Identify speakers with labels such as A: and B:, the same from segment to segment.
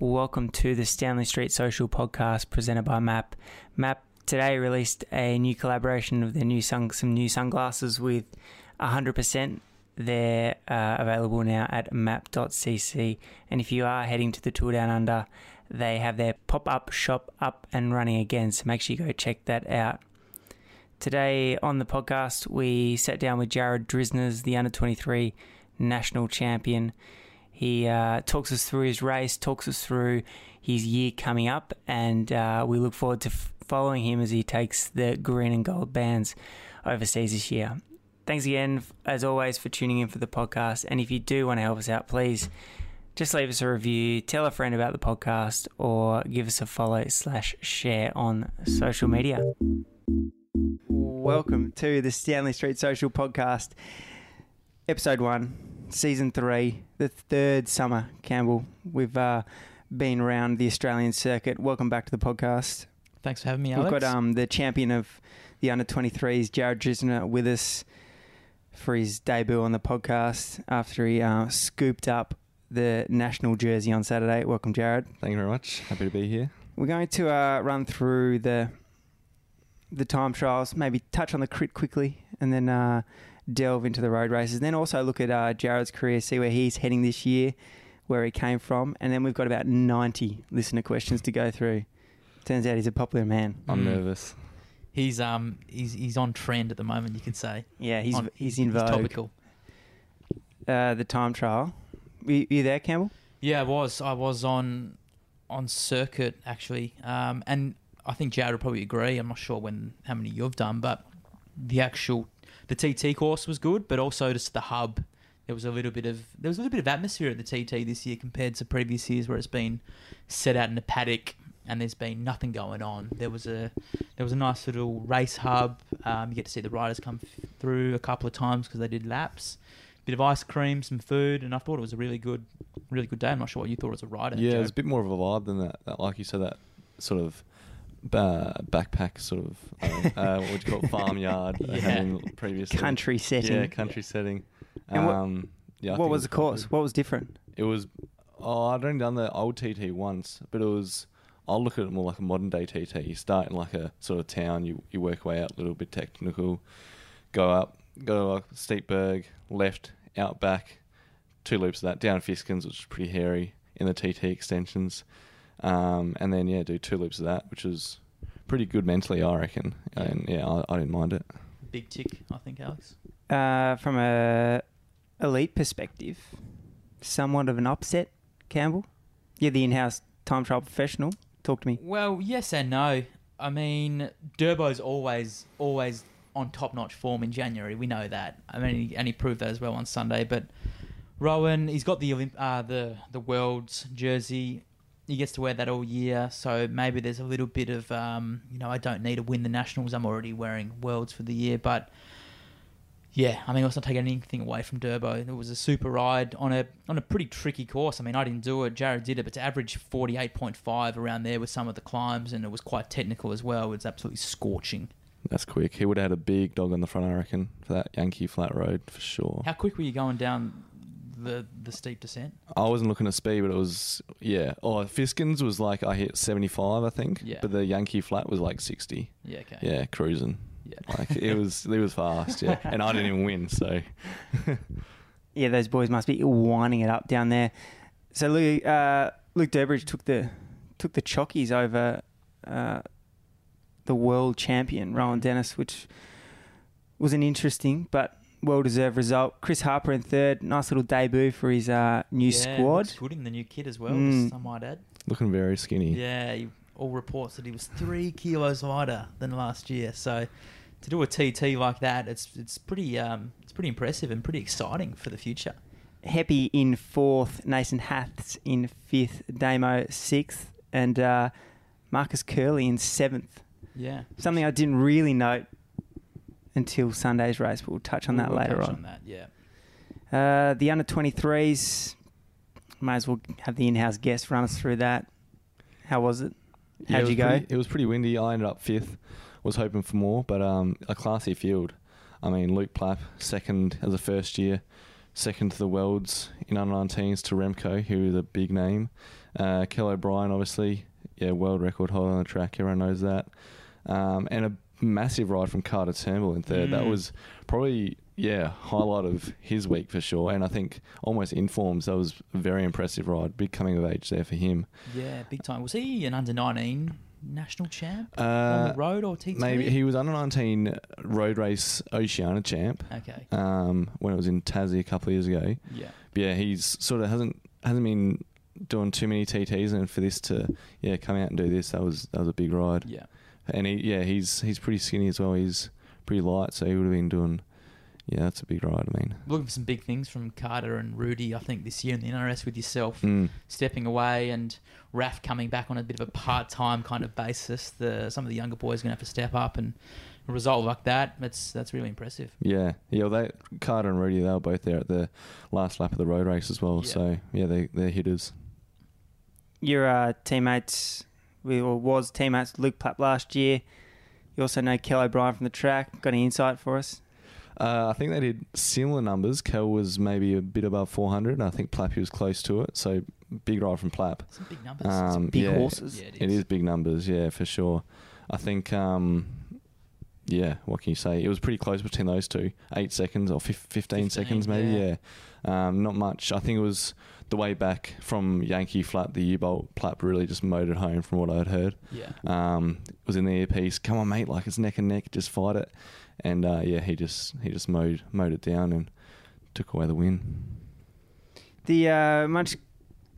A: Welcome to the Stanley Street Social Podcast presented by MAAP. MAAP today released a new collaboration of their new sun, some new sunglasses with 100%. They're uh, available now at maap.cc. And if you are heading to the Tour Down Under, they have their pop up shop up and running again. So make sure you go check that out. Today on the podcast, we sat down with Jared Drizners, the under 23 national champion. He uh, talks us through his race, talks us through his year coming up, and uh, we look forward to f- following him as he takes the green and gold bands overseas this year. Thanks again, as always, for tuning in for the podcast. And if you do want to help us out, please just leave us a review, tell a friend about the podcast, or give us a follow slash share on social media. Welcome to the Stanley Street Social Podcast, episode one, season three, the third summer. Campbell, we've uh, been around the Australian circuit. Welcome back to the podcast.
B: Thanks for having me, Alex.
A: We've got um, the champion of the under 23s, Jared Drisner, with us for his debut on the podcast after he uh, scooped up the national jersey on Saturday. Welcome, Jared.
C: Thank you very much. Happy to be here.
A: We're going to uh, run through the the time trials, maybe touch on the crit quickly, and then uh, delve into the road races. And then also look at uh, Jared's career, see where he's heading this year, where he came from, and then we've got about ninety listener questions to go through. Turns out he's a popular man.
C: I'm
B: Mm.
C: nervous.
B: He's um he's he's on trend at the moment. You can say
A: Yeah, he's
B: On-
A: he's in vogue.
B: topical.
A: Uh, the time trial. You, you there, Campbell?
B: Yeah, I was I was on on circuit actually, um, and I think Jared would probably agree. I'm not sure when how many you've done, but the actual the TT course was good, but also just the hub. There was a little bit of there was a little bit of atmosphere at the TT this year compared to previous years where it's been set out in a paddock and there's been nothing going on. There was a there was a nice little race hub. Um, you get to see the riders come f- through a couple of times because they did laps. Bit of ice cream, some food, and I thought it was a really good, really good day. I'm not sure what you thought as a rider.
C: Yeah,
B: it
C: was a bit more of a vibe than that. that like you said, that sort of uh, backpack sort of uh, uh, what would you call it, farmyard
B: Yeah.
C: previously.
A: Country setting.
C: Yeah, country setting.
A: And what-
C: Um, yeah, I
A: what was the course?
C: good.
A: What was different?
C: It was. Oh, I'd only done the old TT once, but it was. I'll look at it more like a modern day TT. You start in like a sort of town, you you work your way out a little bit technical, go up, go to like steep berg, left, out back, two loops of that, down Fiskins, which is pretty hairy in the TT extensions, um, and then yeah, do two loops of that, which was pretty good mentally, I reckon.
B: Yeah.
C: And yeah, I, I didn't mind it.
B: big tick, I think, Alex.
A: Uh, from a elite perspective, somewhat of an upset, Campbell. You're the in-house time trial professional. Talk to me.
B: Well, yes and no. I mean, Durbo's always always on top notch form in January. We know that. I mean, and he proved that as well on Sunday. But Rohan, he's got the Olymp- uh, the the Worlds jersey. He gets to wear that all year, so maybe there's a little bit of um, you know I don't need to win the nationals. I'm already wearing Worlds for the year, but yeah, I mean, let's not take anything away from Durbo. It was a super ride on a on a pretty tricky course. I mean, I didn't do it. Jared did it, but to average forty eight point five around there with some of the climbs, and it was quite technical as well. It was absolutely scorching.
C: That's quick. He would have had a big dog on the front, I reckon, for that Yankee flat road for sure.
B: How quick were you going down the the steep descent?
C: I wasn't looking at speed, but it was yeah. Oh, Fiskins was like I hit seventy five, I think.
B: Yeah.
C: But the Yankee flat was like sixty.
B: Yeah, okay.
C: Yeah, cruising.
B: Yeah.
C: Like it was, it was fast. Yeah, and I didn't even win. So
A: Yeah, those boys must be winding it up down there. So Luke, uh, Luke Durbridge took the took the chockies over uh, the world champion Rohan Dennis, which was an interesting but well deserved result. Chris Harper in third, nice little debut for his uh, new
B: Yeah,
A: squad.
B: looks good in the new kit as well.
A: Mm.
B: Just, I might add.
C: looking very skinny.
B: Yeah, he, all reports that he was three kilos lighter than last year. So to do a TT like that, it's it's pretty um it's pretty impressive and pretty exciting for the future.
A: Heppy in fourth, Nathan Haas in fifth, Damo sixth, and uh, Marcus Culey in seventh.
B: Yeah,
A: Something I didn't really note until Sunday's race, but we'll touch on
B: We'll-
A: that
B: we'll
A: later
B: touch
A: on.
B: on that, yeah.
A: Uh, the under 23s, might as well have the in house guest run us through that. How was it? How'd
C: it was
A: you go?
C: Pretty, it was pretty windy. I ended up fifth. Was hoping for more, but um, a classy field. I mean, Luke Plapp second as a first year, second to the Worlds in under 19s to Remco, who is a big name. Uh, Kel O'Brien, obviously, yeah, world record holder on the track. Everyone knows that. Um, and a massive ride from Carter Turnbull in third. That
B: Mm.
C: was probably yeah highlight of his week for sure. And I think almost informs that was a very impressive ride. Big coming of age there for him.
B: Yeah, big time. Was he an under 19 national champ on
C: Uh,
B: the road or T2?
C: maybe he was under nineteen road race Oceania champ.
B: Okay.
C: Um, when it was in Tassie a couple of years ago.
B: Yeah.
C: But yeah, he's sort of hasn't hasn't been doing too many TTs, and for this to yeah come out and do this, that was that was a big ride.
B: Yeah.
C: And he yeah he's he's pretty skinny as well. He's pretty light, so he would have been doing yeah that's a big ride. I mean,
B: Looking for some big things from Carter and Rudy, I think, this year in the NRS with yourself
C: mm,
B: stepping away and Raf coming back on a bit of a part time kind of basis. The Some of the younger boys are going to have to step up, and a result like that, that's that's really impressive.
C: yeah yeah. Well, they Carter and Rudy they were both there at the last lap of the road race as well.
B: Yeah.
C: So yeah, they they're hitters.
A: Your uh, teammates, we or was teammates Luke Plapp last year. You also know Kel O'Brien from the track. Got any insight for us?
C: Uh, I think they did similar numbers. Kel was maybe a bit above 400, and I think Plappy was close to it. So big ride from Plapp.
B: Some big numbers.
C: Um,
A: big
C: yeah,
A: horses.
B: Yeah, it
C: It
B: is.
C: is big numbers, yeah, for sure. I think, um, yeah, what can you say? It was pretty close between those two. Eight seconds or fif- 15,
B: 15,
C: seconds, maybe,
B: yeah.
C: yeah. Um, not much. I think it was the way back from Yankee Flat, the U-Bolt Plapp really just mowed it home from what I had heard.
B: yeah.
C: Um, it was in the earpiece. Come on, mate! Like it's neck and neck. Just fight it. And uh, yeah, he just he just mowed mowed it down and took away the win.
A: The uh, much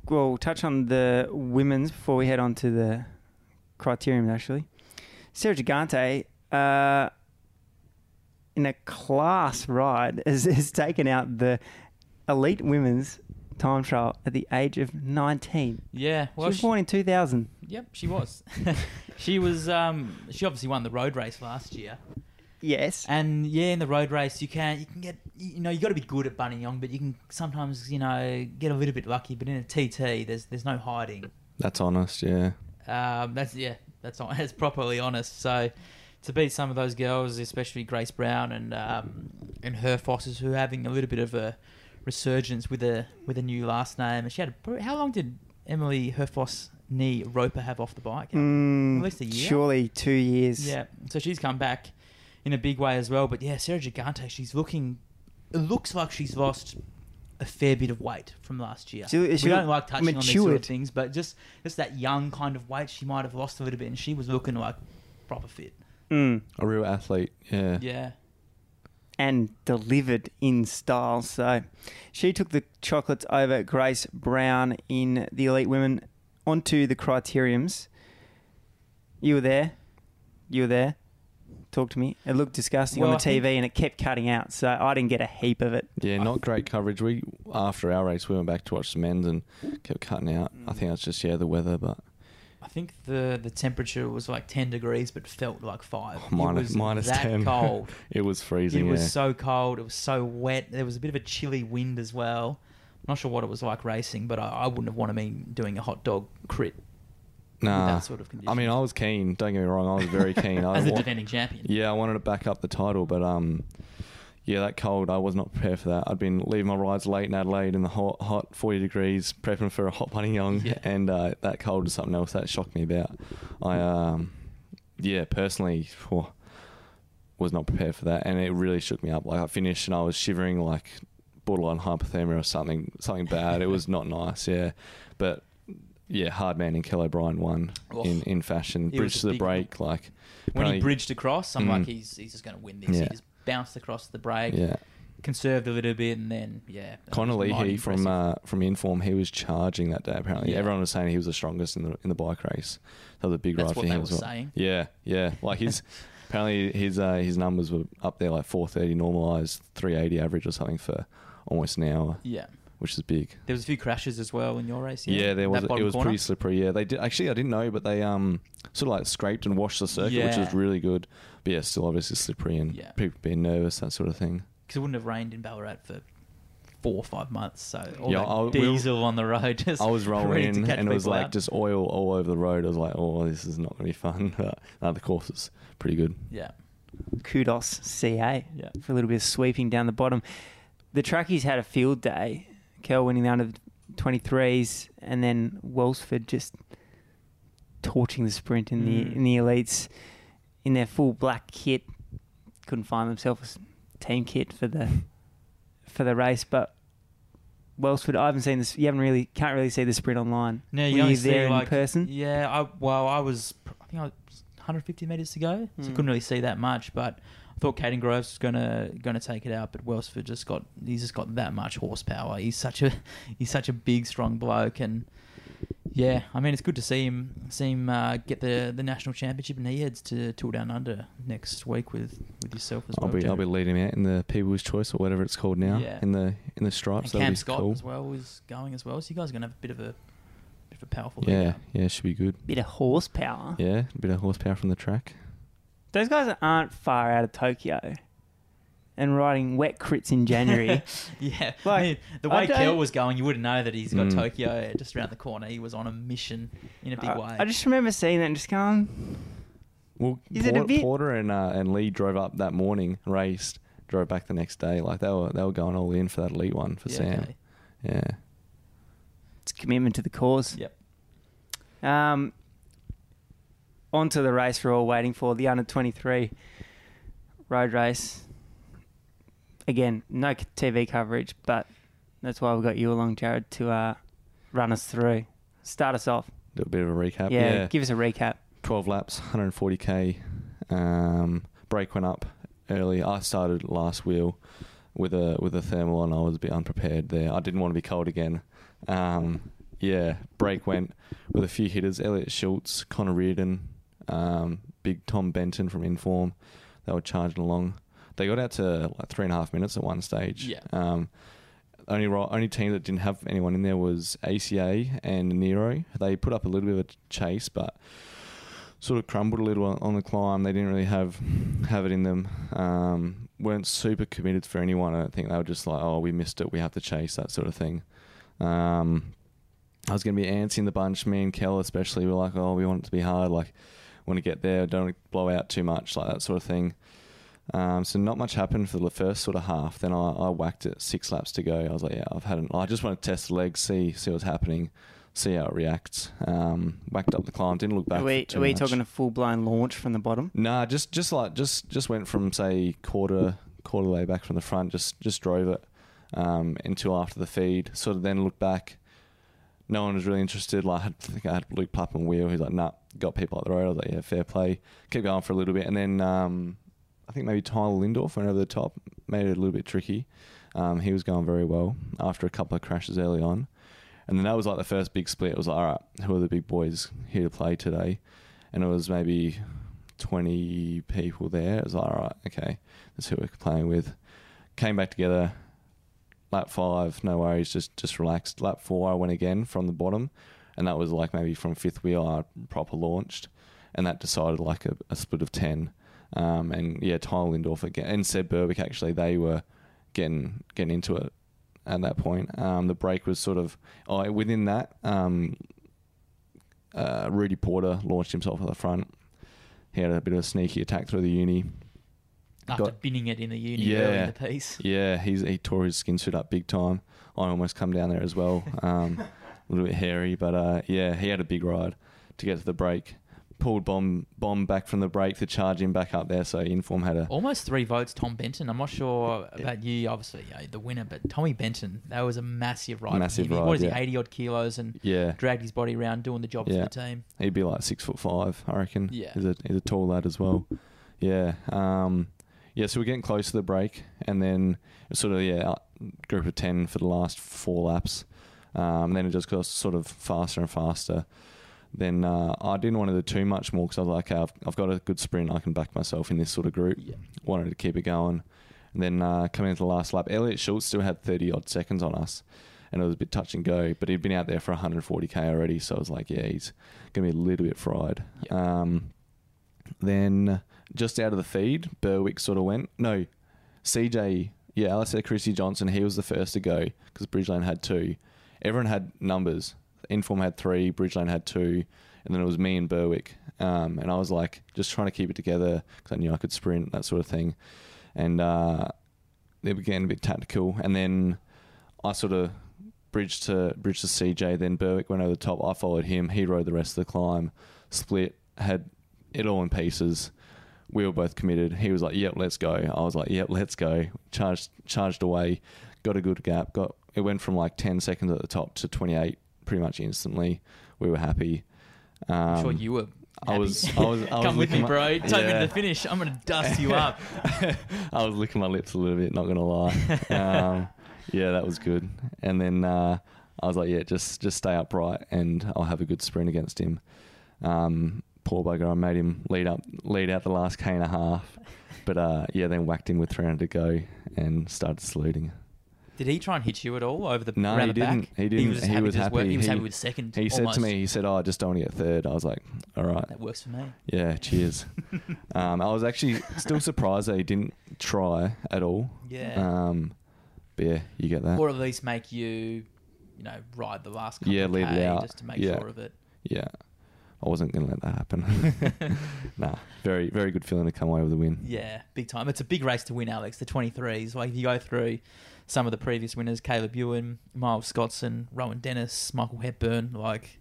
A: well, touch on the women's before we head on to the criterium. Actually, Sarah Gigante, uh, in a class ride, has, has taken out the elite women's time trial at the age of nineteen.
B: Yeah. well, She
A: was
B: she-
A: born in two thousand.
B: Yep, she was. she was. Um, she obviously won the road race last year,
A: Yes.
B: and yeah, in the road race you can you can get you know you got to be good at Buninyong, but you can sometimes you know get a little bit lucky. But in a TT, there's there's no hiding.
C: That's honest, yeah.
B: Um, that's yeah, that's hon- that's properly honest. So to beat some of those girls, especially Grace Brown and um, and her Fosses, who are having a little bit of a resurgence with a with a new last name, and she had a, how long did Emily Herfoss knee Roper have off the bike?
A: Mm,
B: At least a year?
A: Surely two years.
B: Yeah, so she's come back in a big way as well. But yeah, Sarah Gigante, she's looking. It looks like she's lost a fair bit of weight from last year.
A: She-
B: we don't like touching on these sort of things, but just just that young kind of weight she might have lost a little bit, and she was looking like proper fit.
A: Mm.
C: A real athlete, yeah.
B: Yeah,
A: and delivered in style. So she took the chocolates over Grace Brown in the elite women onto the criteriums. You were there. You were there. Talk to me. It looked disgusting
B: Well,
A: on
B: I
A: the
B: think-
A: TV and it kept cutting out, so I didn't get a heap of it.
C: Yeah, not great coverage. We after our race, we went back to watch the men's and kept cutting out.
B: Mm.
C: I think that's just yeah the weather, but
B: I think the the temperature was like ten degrees, but felt like five.
C: Minus-
B: it was
C: minus
B: that
C: 10.
B: cold.
C: it was freezing.
B: It was so cold. It was so wet. There was a bit of a chilly wind as well. I'm not sure what it was like racing, but I, I wouldn't have wanted me doing a hot dog crit
C: nah.
B: that sort of condition.
C: I mean, I was keen. Don't get me wrong. I was very keen. I
B: as the
C: wa-
B: defending champion.
C: Yeah, I wanted to back up the title, but um, yeah, that cold, I was not prepared for that. I'd been leaving my rides late in Adelaide in the hot, hot 40 degrees, prepping for a hot Buninyong,
B: Yeah.
C: and uh, that cold is something else that shocked me about. I, um, yeah, personally, phew, was not prepared for that, and it really shook me up. Like I finished and I was shivering, like borderline hypothermia or something, something bad. it was not nice, yeah, but. Yeah, hard man in Kel O'Brien won
B: Oh.
C: in, in fashion. Bridge to the break, like
B: When he bridged across, I'm
C: Mm.
B: like, he's he's just going to win this.
C: Yeah.
B: He just bounced across the break,
C: yeah.
B: conserved a little bit, and then yeah.
C: Connor Leahy from uh, from Inform, he was charging that day. Apparently,
B: Yeah.
C: everyone was saying he was the strongest in the in the bike race. That was a big
B: That's
C: ride for him as well.
B: saying.
C: Yeah, yeah. Like his apparently his uh, his numbers were up there like 430 normalized, 380 average or something for almost an hour,
B: Yeah.
C: which is big.
B: There was a few crashes as well in your race.
C: Yeah, yeah there was. It was
B: corner?
C: pretty slippery. Yeah, they did. Actually, I didn't know, but they um sort of like scraped and washed the circuit, which was really good. But yeah, still obviously slippery and
B: Yeah.
C: people being nervous, that sort of thing.
B: because it wouldn't have rained in Ballarat for four or five months. So all
C: Yeah,
B: that
C: I- we'll-
B: diesel on the road. Just
C: I was rolling
B: ready
C: in,
B: catch
C: and it was
B: people
C: like
B: out.
C: just oil all over the road. I was like, "Oh, this is not going to be fun." But no, the course is pretty good.
B: yeah,
A: Kudos, CA,
B: yeah.
A: for a little bit of sweeping down the bottom. The trackies had a field day. Kel winning the under 23s, and then Welsford just torching the sprint in the
B: Mm.
A: in the elites in their full black kit. Couldn't find themselves a team kit for the for the race, but Welsford. I haven't seen this. You haven't really can't really see the sprint online.
B: No,
A: Were
B: you only
A: you
B: see
A: there in
B: like
A: person?
B: Yeah, I well, I was. I think I was 150 meters to go, so
A: Mm.
B: couldn't really see that much. But I thought Kaden Groves was gonna gonna take it out, but Welsford just got he's just got that much horsepower. He's such a he's such a big, strong bloke, and yeah, I mean it's good to see him see him uh, get the the national championship, and he heads to Tour Down Under next week with with yourself as
C: I'll
B: well.
C: be I'll be leading him out in the People's Choice or whatever it's called now
B: Yeah.
C: in the in the
B: and
C: stripes.
B: Cam Scott
C: cool.
B: as well is going as well. So you guys are gonna have a bit of a bit of a powerful
C: Yeah,
B: lead
C: yeah, should be good.
A: Bit of horsepower.
C: Yeah, a bit of horsepower from the track.
A: Those guys aren't far out of Tokyo, and riding wet crits in January.
B: Yeah,
A: Like,
B: I mean, the way
A: don't-
B: Kel was going, you wouldn't know that he's got
C: Mm.
B: Tokyo just around the corner. He was on a mission in a big
A: I,
B: way.
A: I just remember seeing that and just going,
C: Well,
A: Is it a
C: Porter,
A: bit-
C: Porter and uh, and Lee drove up that morning, raced, drove back the next day. Like they were they were going all in for that elite one for
B: Yeah,
C: Sam.
B: okay.
C: Yeah,
A: it's commitment to the cause.
B: Yep.
A: Um, on to the race we're all waiting for, the under 23 road race. Again, no TV coverage, but that's why we've got you along, Jared, to uh, run us through. Start us off.
C: do a bit of a recap.
A: yeah,
C: Yeah,
A: give us a recap.
C: 12 laps, 140k. Um, brake went up early. I started last wheel with a with a thermal on. I was a bit unprepared there. I didn't want to be cold again. Um, yeah, brake went with a few hitters. Elliot Schultz, Connor Reardon, um, big Tom Benton from Inform. They were charging along. They got out to like three and a half minutes at one stage.
B: Yeah.
C: Um, only only team that didn't have anyone in there was ACA and Nero. They put up a little bit of a chase, but sort of crumbled a little on- on the climb. They didn't really have have it in them. Um, weren't super committed for anyone. I don't think they were just like, oh, we missed it. We have to chase that sort of thing. Um, I was going to be antsy in the bunch. Me and Kel especially were like, oh, we want it to be hard. Like, want to get there. Don't blow out too much. Like that sort of thing. Um, so not much happened for the first sort of half. Then I, I whacked it six laps to go. I was like, yeah, I've had an. I just want to test the legs, see see what's happening, see how it reacts. Um, whacked up the climb. Didn't look back.
A: Are we, are we talking a full blown launch from the bottom?
C: Nah, just just like just just went from say quarter quarter way back from the front. Just just drove it um, until after the feed. Sort of then looked back. No one was really interested. Like I had- I think I had Luke Plapp and Wheel. He's like, nah, got people up the road. I was like, yeah, fair play. Keep going for a little bit, and then um, I think maybe Tyler Lindorff went over the top, made it a little bit tricky. Um, he was going very well after a couple of crashes early on. And then that was like the first big split. It was like, all right, who are the big boys here to play today? And it was maybe 20 people there. It was like, all right, okay, that's who we're playing with. Came back together. Lap five, no worries, just just relaxed. Lap four, I went again from the bottom, and that was like maybe from fifth wheel, I proper launched, and that decided like a, a split of 10. Um, and yeah, Tyler Lindorff again, and Seb Berwick actually, they were getting getting into it at that point. Um, the break was sort of oh, within that. Um, uh, Rudy Porter launched himself at the front. He had a bit of a sneaky attack through the uni.
B: After
C: got-
B: binning it in the uni
C: Yeah.
B: early in the piece.
C: Yeah, he's he tore his skin suit up big time. I almost come down there as well. Um, a little bit hairy, but uh, yeah, he had a big ride to get to the break. Pulled bomb bomb back from the break to charge him back up there. So Inform had a
B: Almost three votes, Tom Benton. I'm not sure about you, obviously, you know, the winner, but Tommy Benton, that was a massive ride.
C: Massive ride,
B: What is
C: yeah.
B: he, 80 odd kilos and
C: yeah.
B: dragged his body around doing the job
C: Yeah.
B: for the team.
C: He'd be like six foot five, I reckon.
B: Yeah.
C: he's a he's a tall lad as well. Yeah, um, yeah. So we're getting close to the break, and then sort of yeah, group of ten for the last four laps. Um, then it just got sort of faster and faster. Then uh, I didn't want to do too much more because I was like, okay, I've, I've got a good sprint. I can back myself in this sort of group.
B: Yeah.
C: Wanted to keep it going. And then uh, coming into the last lap, Elliot Schultz still had 30 odd seconds on us. And it was a bit touch and go, but he'd been out there for 140k already. So I was like, yeah, he's going to be a little bit fried. Um, then just out of the feed, Berwick sort of went. No, CJ, yeah, Alastair Christie-Johnston, he was the first to go because Bridgelane had two. Everyone had numbers. Inform had three, Bridgelane had two, and then it was me and Berwick. Um, and I was like, just trying to keep it together because I knew I could sprint, that sort of thing. And uh, were getting a bit tactical. And then I sort of bridged to bridge to CJ. Then Berwick went over the top. I followed him. He rode the rest of the climb. Split had it all in pieces. We were both committed. He was like, "Yep, let's go." I was like, "Yep, let's go." Charged charged away. Got a good gap. Got it went from like ten seconds at the top to twenty eight pretty much instantly. We were happy. Um,
B: I'm sure you were.
C: I was. I was. I was
B: Come with me, bro. Take me to the finish. I'm gonna dust you up.
C: I was licking my lips a little bit, not gonna lie. Um, yeah, that was good. And then uh, I was like, yeah, just just stay upright, and I'll have a good sprint against him. Um, poor bugger, I made him lead up, lead out the last k and a half. But uh, yeah, then whacked him with 300 to go and started saluting.
B: Did he try and hit you at all over the
C: No, he
B: the back?
C: didn't. He didn't.
B: was, just
C: He
B: happy
C: was happy.
B: He was happy with second.
C: He said to me, he said, "Oh, I just don't want to get third. I was like, "All right,
B: "That works for me."
C: yeah, cheers." um, I was actually still surprised that he didn't try at all.
B: Yeah.
C: Um, but yeah, you get that.
B: or at least make you, you know, ride the last couple
C: Yeah,
B: of
C: lead it out.
B: just to make
C: Yeah.
B: sure of it.
C: Yeah. I wasn't going to let that happen. nah, very, very good feeling to come away with a win.
B: Yeah, big time. It's a big race to win, Alex. The 23s. Like if you go through some of the previous winners, Caleb Ewan, Miles Scotson, Rohan Dennis, Michael Hepburn, like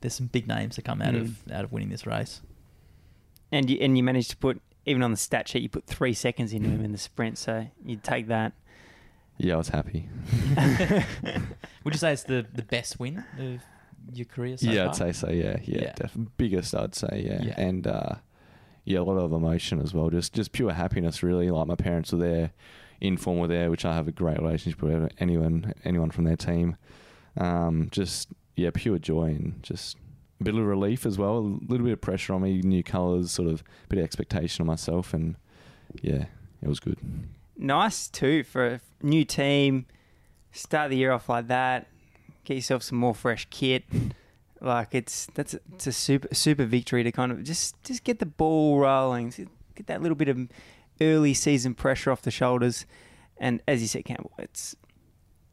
B: there's some big names that come out
A: Mm.
B: of out of winning this race.
A: And you and you managed to put even on the stat sheet, you put three seconds into him in the sprint, so you'd take that.
C: Yeah, I was happy.
B: Would you say it's the, the best win of your career so
C: yeah,
B: far?
C: I'd say so. Yeah, yeah,
B: Yeah.
C: def- biggest, I'd say. Yeah,
B: Yeah.
C: and uh, yeah, a lot of emotion as well. Just, just pure happiness, really. Like my parents were there, Inform were there, which I have a great relationship with anyone, anyone from their team. Um, just yeah, pure joy and just a bit of relief as well. A little bit of pressure on me, new colours, sort of a bit of expectation on myself, and yeah, it was good.
A: Nice too for a new team. Start the year off like that. Get yourself some more fresh kit. Like it's that's a, it's a super super victory to kind of just just get the ball rolling. Get that little bit of early season pressure off the shoulders. And as you said, Campbell, it's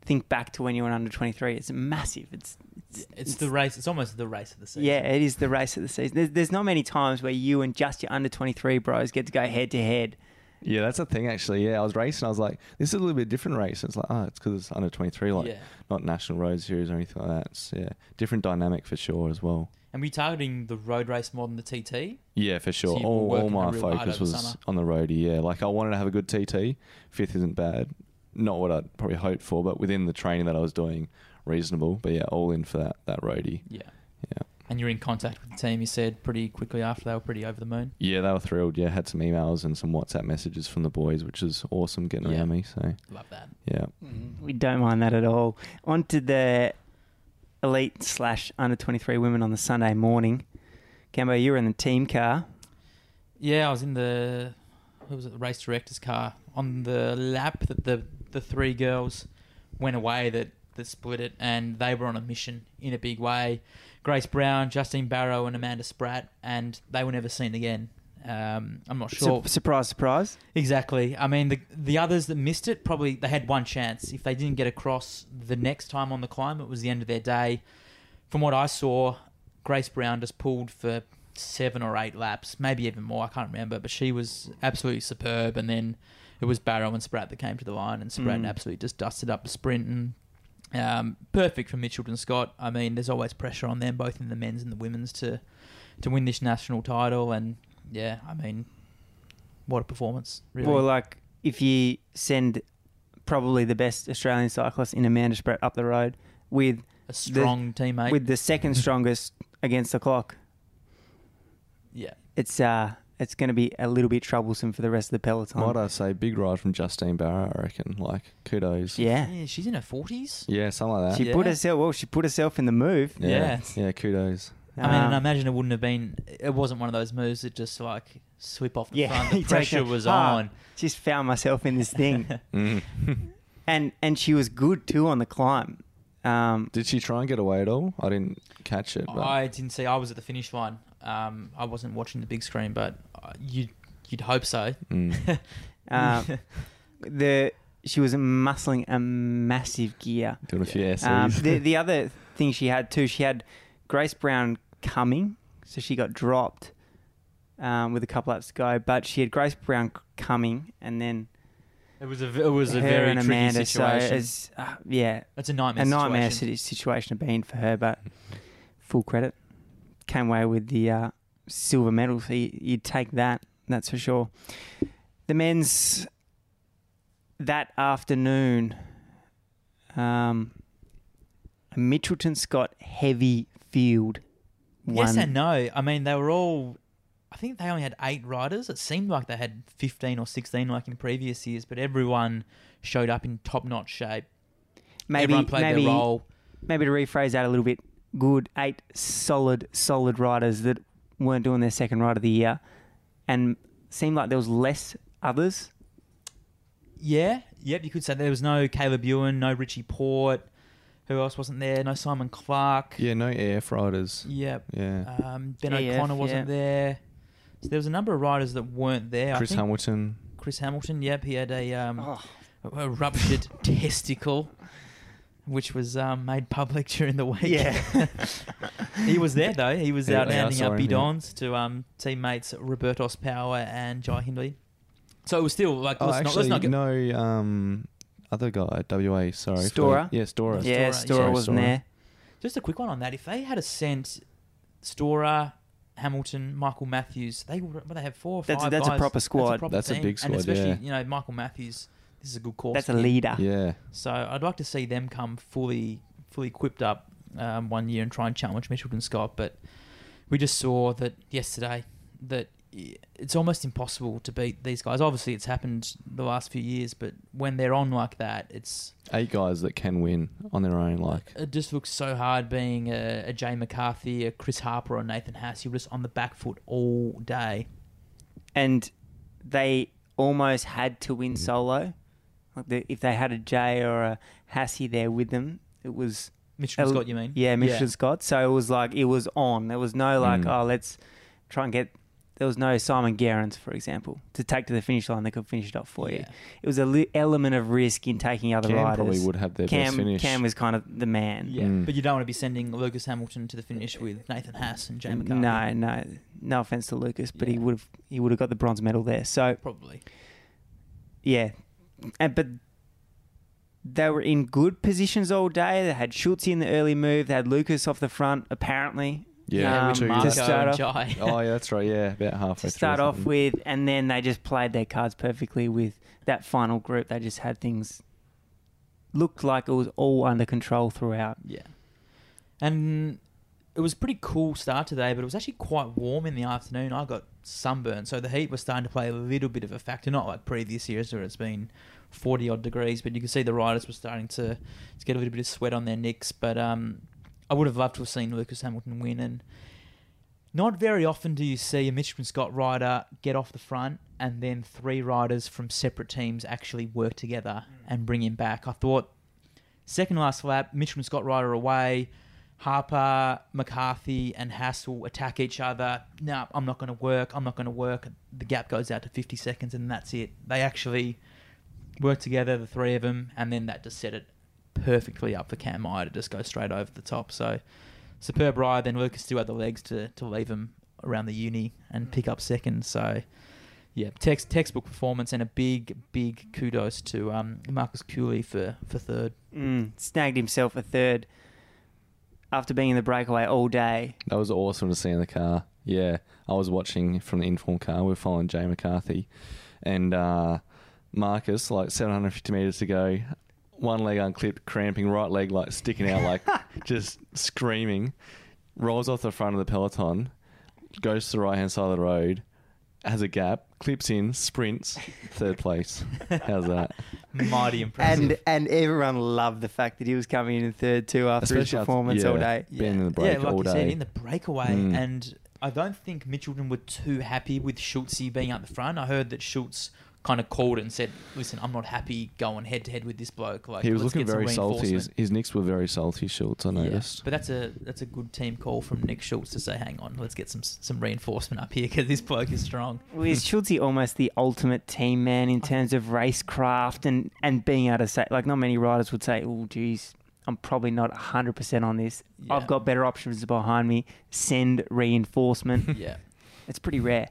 A: think back to when you were under twenty three. It's massive. It's it's,
B: It's the race. It's almost the race of the season.
A: yeah, it is the race of the season. There's, there's not many times where you and just your under 23 bros get to go head to head.
C: Yeah, that's the thing actually. Yeah, I was racing. I was like, this is a little bit different race. It's like, oh, it's because it's under 23, like
B: yeah.
C: not national road series or anything like that. It's, yeah, different dynamic for sure as well.
B: And we targeting the road race more than the TT?
C: Yeah, for sure.
B: you were
C: all, all my focus was
B: summer.
C: on the roadie. Yeah, like I wanted to have a good TT. Fifth isn't bad. Not what I'd probably hoped for, but within the training that I was doing, reasonable. But yeah, all in for that that roadie.
B: Yeah.
C: Yeah.
B: And you're in contact with the team. You said pretty quickly after they were pretty over the moon.
C: Yeah, they were thrilled. Yeah, had some emails and some WhatsApp messages from the boys, which is awesome getting
B: Yeah.
C: around me. So
B: Love that.
C: yeah, mm-hmm.
A: We don't mind that at all. On to the elite slash under 23 women on the Sunday morning. Cambo, you were in the team car.
B: Yeah, I was in the what was it, the race director's car on the lap that the the three girls went away that that split it, and they were on a mission in a big way. Grace Brown, Justine Barrow, and Amanda Spratt, and they were never seen again. Um, I'm not sure
A: Su- surprise, surprise.
B: exactly. I mean, the the others that missed it probably they had one chance. If they didn't get across the next time on the climb, it was the end of their day. From what I saw, Grace Brown just pulled for seven or eight laps, maybe even more. I can't remember, but she was absolutely superb. And then it was Barrow and Spratt that came to the line, and Spratt
A: Mm.
B: absolutely just dusted up the sprint and. Um, perfect for Mitchelton Scott. I mean, there's always pressure on them, both in the men's and the women's, to to win this national title. And yeah, I mean, what a performance! Really,
A: Or like if you send probably the best Australian cyclist in Amanda Spratt up the road with
B: a strong teammate.
A: with the second strongest against the clock,
B: yeah,
A: it's uh it's going to be a little bit troublesome for the rest of the peloton.
C: might I say, big ride from Justine Barrow, I reckon. Like kudos.
A: yeah.
B: yeah, she's in her forties.
C: Yeah, something like that.
A: She put herself well. She put herself in the move.
C: yeah,
B: Yeah.
C: yeah, kudos.
B: I mean, and I
A: Um,
B: imagine it wouldn't have been. It wasn't one of those moves that just like sweep off the
A: Yeah,
B: front.
A: you
B: The pressure
A: a-
B: was
A: ah.
B: on.
A: just found myself in this thing,
C: Mm.
A: and and she was good too on the climb. Um,
C: Did she try and get away at all? I didn't catch it. But
B: I didn't see. I was at the finish line. Um, I wasn't watching the big screen, but uh, you you'd hope so.
C: Mm.
A: um, the she was muscling a massive gear.
C: Doing a few
B: Yeah.
A: Um, the the other thing she had too, she had Grace Brown coming, so she got dropped um, with a couple laps to go. But she had Grace Brown coming, and then
B: It was a it was a very
A: and
B: tricky
A: Amanda.
B: situation.
A: So it's uh, yeah,
B: it's a nightmare.
A: a nightmare
B: situation.
A: situation to be in for her, but full credit. Came away with the uh, silver medal, so you, you'd take that, that's for sure. The men's that afternoon, um, Mitchelton Scott heavy field.
B: Yes and no. I mean, they were all. I think they only had eight riders. It seemed like they had fifteen or sixteen, like in previous years. But everyone showed up in top-notch shape.
A: maybe
B: everyone played
A: maybe
B: their role.
A: maybe to rephrase that a little bit. Good eight solid solid riders that weren't doing their second ride of the year, and seemed like there was less others.
B: Yeah, yep. You could say there was no Caleb Ewan, no Richie Porte. Who else wasn't there? No Simon Clarke.
C: Yeah, no AF riders.
B: Yep.
C: Yeah.
B: Um, ben
A: AF,
B: O'Connor wasn't
A: yeah.
B: there. So there was a number of riders that weren't there.
C: Chris
B: I think
C: Hamilton.
B: Chris Hamilton. Yep, he had a um,
A: Oh.
B: a- a ruptured testicle, which was um, made public during the week.
A: Yeah.
B: he was there though. He was
C: Yeah,
B: out
C: yeah, I
B: handing
C: saw
B: out
C: him, yeah.
B: bidons to um, teammates Robertos Power and Jai Hindley. So it was still like
C: Oh,
B: let's, not,
C: actually,
B: let's not get
C: no. Other guy, WA. Sorry. for-
A: Storer?
C: Yeah, Storer.
A: yeah,
B: Storer,
A: Storer
B: yeah.
A: wasn't
C: Storer.
A: there.
B: just a quick one on that. If they had a sent Storer, Hamilton, Michael Matthews, they would well, they have four or
A: That's a-
B: five
A: that's a
B: guys.
A: proper squad.
B: proper
C: That's a
B: team.
C: big
B: and
C: squad,
B: especially
C: yeah.
B: you know Michael Matthews. This is a good course.
A: That's a leader.
C: Yeah.
B: So I'd like to see them come fully fully equipped up um, one year and try and challenge Mitchelton Scott. But we just saw that yesterday that i- it's almost impossible to beat these guys. Obviously, it's happened the last few years, but when they're on like that, it's
C: Eight guys that can win on their own. Like,
B: it just looks so hard being a, a Jay McCarthy, a Chris Harper, or Nathan Haas. You're just on the back foot all day.
A: and they almost had to win solo. Like the, if they had a Jay or a Hassie there with them, it was
B: Mitchell Scott, you mean?
A: yeah, Mitchelton Scott. So it was like it was on. There was no like,
C: Mm.
A: oh, let's try and get. There was no Simon Gerrans, for example, to take to the finish line. They could finish it off for you. It was a li- element of risk in taking other
C: Cam
A: riders.
C: probably would have their
A: Cam,
C: best finish.
A: Cam was kind of the man.
B: Yeah,
C: Mm.
B: but you don't want to be sending Lucas Hamilton to the finish with Nathan Haas and Jay McCarthy.
A: No, no, no offense to Lucas, but he would have he would have got the bronze medal there. So
B: probably.
A: yeah, and but they were in good positions all day. They had Schultz in the early move. They had Lucas off the front, apparently.
C: Yeah,
A: um,
C: two
A: to
B: Marco
C: guys.
A: start
B: and
A: off-
B: Jai.
C: Oh yeah, that's right. Yeah, about halfway
A: to
C: through.
A: start off with, and then they just played their cards perfectly with that final group. They just had things looked like it was all under control throughout.
B: Yeah. And it was a pretty cool start today, but it was actually quite warm in the afternoon. I got sunburned, so the heat was starting to play a little bit of a factor. Not like previous years where it's been 40 odd degrees, but you can see the riders were starting to, to get a little bit of sweat on their nicks. But um, I would have loved to have seen Lucas Hamilton win. And not very often do you see a Mitchell Scott rider get off the front and then three riders from separate teams actually work together mm. and bring him back. I thought second last lap, Mitchell Scott rider away. Harper, McCarthy, and Hassel attack each other. No, I'm not going to work. I'm not going to work. The gap goes out to 50 seconds, and that's it. They actually work together, the three of them, and then that just set it perfectly up for Cam Meyer to just go straight over the top. So superb ride. Then Lucas still had the legs to, to leave him around the uni and pick up second. So yeah, text, textbook performance and a big, big kudos to um, Marcus Culey for, for third.
A: Mm, snagged himself a third after being in the breakaway all day.
C: That was awesome to see in the car. Yeah, I was watching from the inform car. We are following Jay McCarthy, and uh, Marcus, like 750 meters to go, one leg unclipped, cramping, right leg like sticking out, like just screaming. Rolls off the front of the peloton, goes to the right hand side of the road, has a gap, clips in, sprints, third place. How's that?
B: Mighty impressive.
A: And and everyone loved the fact that he was coming in third too after his
C: Especially after-
A: performance
C: yeah.
A: all day.
C: Being in the break
B: yeah, like
C: all
B: you said, in the breakaway.
C: Mm.
B: And I don't think Mitchelton were too happy with Schultz being up the front. I heard that Schultz kind of called and said, "Listen, I'm not happy going head to head with this bloke." Like
C: he was looking very salty. His,
B: reinforcement."
C: his nicks were very salty, Schultz, I
B: Yeah,
C: noticed.
B: But that's a that's a good team call from Nick Schultz to say, "Hang on, let's get some some reinforcement up here because this bloke is strong."
A: Well, is Schultz almost the ultimate team man in terms of racecraft and, and being able to say, like, not many riders would say, oh, geez, I'm probably not 100% on this.
B: Yeah.
A: I've got better options behind me. Send reinforcement.
B: yeah.
A: it's pretty rare.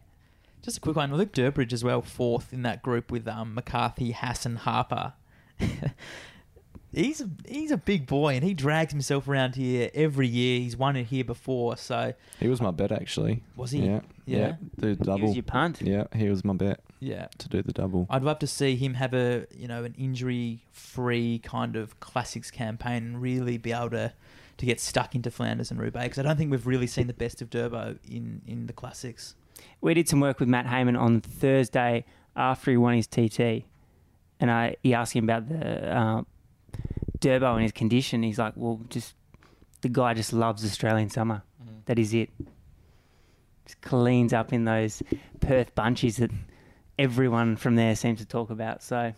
B: Just a quick one. Luke Durbridge as well, fourth in that group with um, McCarthy, Hassan, Harper. he's a, he's a big boy and he drags himself around here every year. He's won it here before, so
C: He was my bet actually.
B: was he?
C: Yeah.
B: Yeah.
C: Do the
A: He
C: double.
A: was your punt.
C: yeah, he was my bet
B: Yeah.
C: to do the double.
B: I'd love to see him have a you know an injury free kind of classics campaign and really be able to to get stuck into Flanders and Roubaix because I don't think we've really seen the best of Durbo in in the classics.
A: We did some work with Matt Hayman on Thursday after he won his TT, and I he asked him about the uh, Durbo and his condition. He's like, "Well, just the guy just loves Australian summer. That is it. Just cleans up in those Perth bunches that everyone from there seems to talk about. So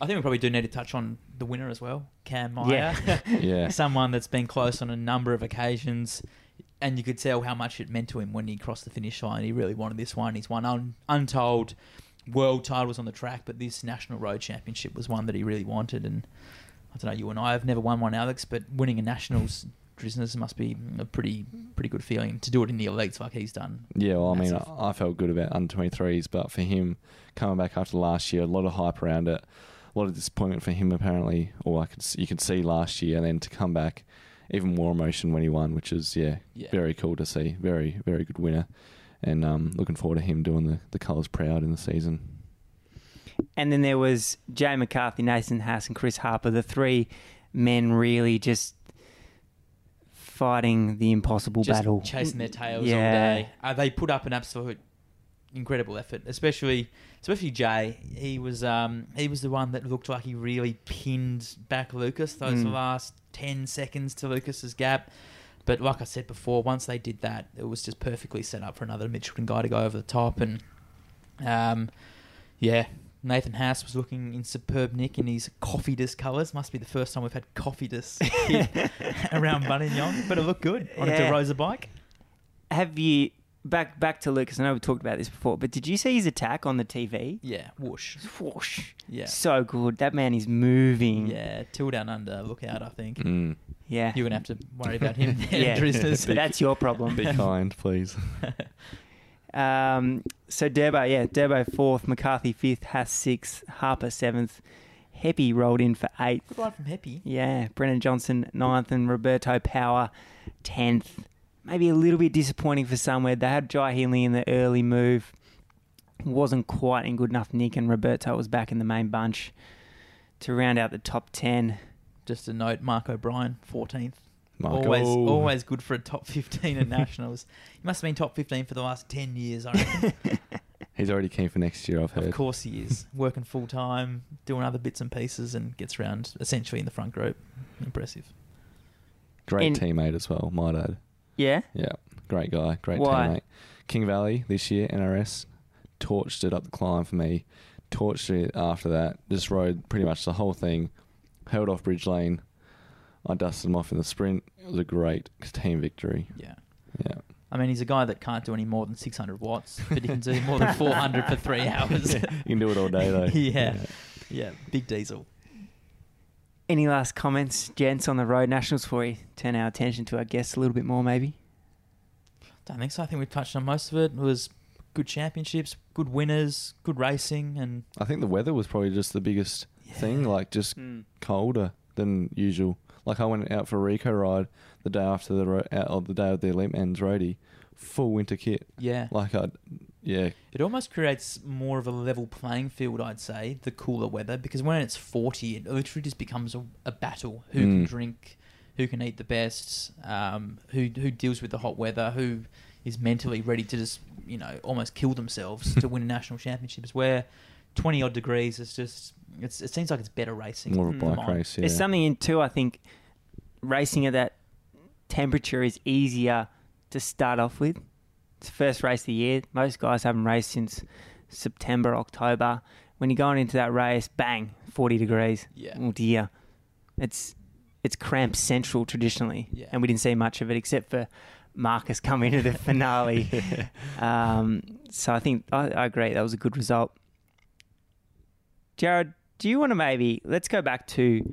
B: I think we probably do need to touch on the winner as well, Cam Meyer.
A: Yeah.
C: Yeah.
B: Someone that's been close on a number of occasions, and you could tell how much it meant to him when he crossed the finish line. He really wanted this one. He's won un- untold world titles on the track, but this national road championship was one that he really wanted. And I don't know, you and I have never won one, Alex, but winning a nationals business must be a pretty pretty good feeling to do it in the elites like he's done.
C: Yeah, well, I mean,
B: Massive.
C: I, I felt good about under 23s, but for him coming back after last year, a lot of hype around it, a lot of disappointment for him apparently, or I could you could see last year, and then to come back, even more emotion when he won, which is yeah,
B: Yeah.
C: very cool to see. Very very good winner, and um, looking forward to him doing the the colours proud in the season.
A: And then there was Jay McCarthy, Nathan Haas, and Chris Harper, the three men really just fighting the impossible
B: just
A: battle.
B: chasing their tails all day. Uh, they put up an absolute incredible effort, especially especially Jay. He was um, he was the one that looked like he really pinned back Lucas those
A: Mm.
B: last ten seconds to Lucas's gap. But like I said before, once they did that, it was just perfectly set up for another Mitchelton guy to go over the top. And um, yeah, Nathan Haas was looking in superb nick in his Cofidis colours. Must be the first time we've had coffee disc around Buninyong, but it looked good on
A: Yeah.
B: a DeRosa bike.
A: Have you back back to Lucas? I know we've talked about this before, but did you see his attack on the TV?
B: Yeah, whoosh.
A: Whoosh.
B: Yeah.
A: So good. That man is moving.
B: Yeah, till down under. Look out, I think.
C: Mm.
A: Yeah.
B: You're going to have to worry about him there,
A: yeah.
B: Drizzlers.
A: But that's your problem.
C: Be kind, please.
A: Um, so Durbo, yeah, Durbo fourth, McCarthy fifth, Haas sixth, Harper seventh, Heppy rolled in for eighth.
B: Good ride from Heppy.
A: Yeah, Brendan Johnston ninth and Roberto Power tenth. Maybe a little bit disappointing for somewhere. They had Jai Healy in the early move. Wasn't quite in good enough nick, and Roberto was back in the main bunch to round out the top ten.
B: Just a note, Mark O'Brien, 14th.
C: Marco.
B: Always oh. always good for a top 15 at Nationals. He must have been top 15 for the last 10 years, I reckon.
C: He's already keen for next year. I've heard.
B: of course he is. Working full time, doing other bits and pieces, and gets around essentially in the front group. Impressive.
C: Great
A: In-
C: teammate as well, might add.
A: Yeah,
C: Yeah, great guy, great
A: Why?
C: teammate. King Valley this year, NRS, torched it up the climb for me. Torched it after that. Just rode pretty much the whole thing. Held off Bridgelane. I dusted him off in the sprint. It was a great team victory.
B: Yeah.
C: Yeah.
B: I mean, he's a guy that can't do any more than 600 watts, but he can do more than 400 for three hours.
C: You can do it all day though.
B: Yeah. yeah, big diesel.
A: Any last comments, gents, on the road nationals before we turn our attention to our guests a little bit more, maybe?
B: Don't think so. I think we've touched on most of it. It was good championships, good winners, good racing, and
C: I think the weather was probably just the biggest thing. Like just hmm. colder than usual. Like I went out for a Rico ride the day after the ro- uh, out of the day of the Elite Men's roadie, full winter kit.
B: yeah,
C: Like I, yeah,
B: it almost creates more of a level playing field. I'd say the cooler weather because when it's forty, it literally just becomes a, a battle. Who can
C: Mm.
B: drink, who can eat the best, um, who who deals with the hot weather, who is mentally ready to just you know almost kill themselves to win a national championships. Where twenty odd degrees is just it's, it seems like it's better racing.
C: more of a bike
B: Come on.
C: race. Yeah.
A: There's something in too. I think racing at that temperature is easier to start off with. It's the first race of the year. Most guys haven't raced since September, October. When you're going into that race, bang, 40 degrees.
B: Yeah.
A: Oh dear, it's it's cramp central traditionally,
B: Yeah.
A: and we didn't see much of it except for Marcus coming into the finale. um, so I think I, I agree that was a good result. Jared, do you want to maybe let's go back to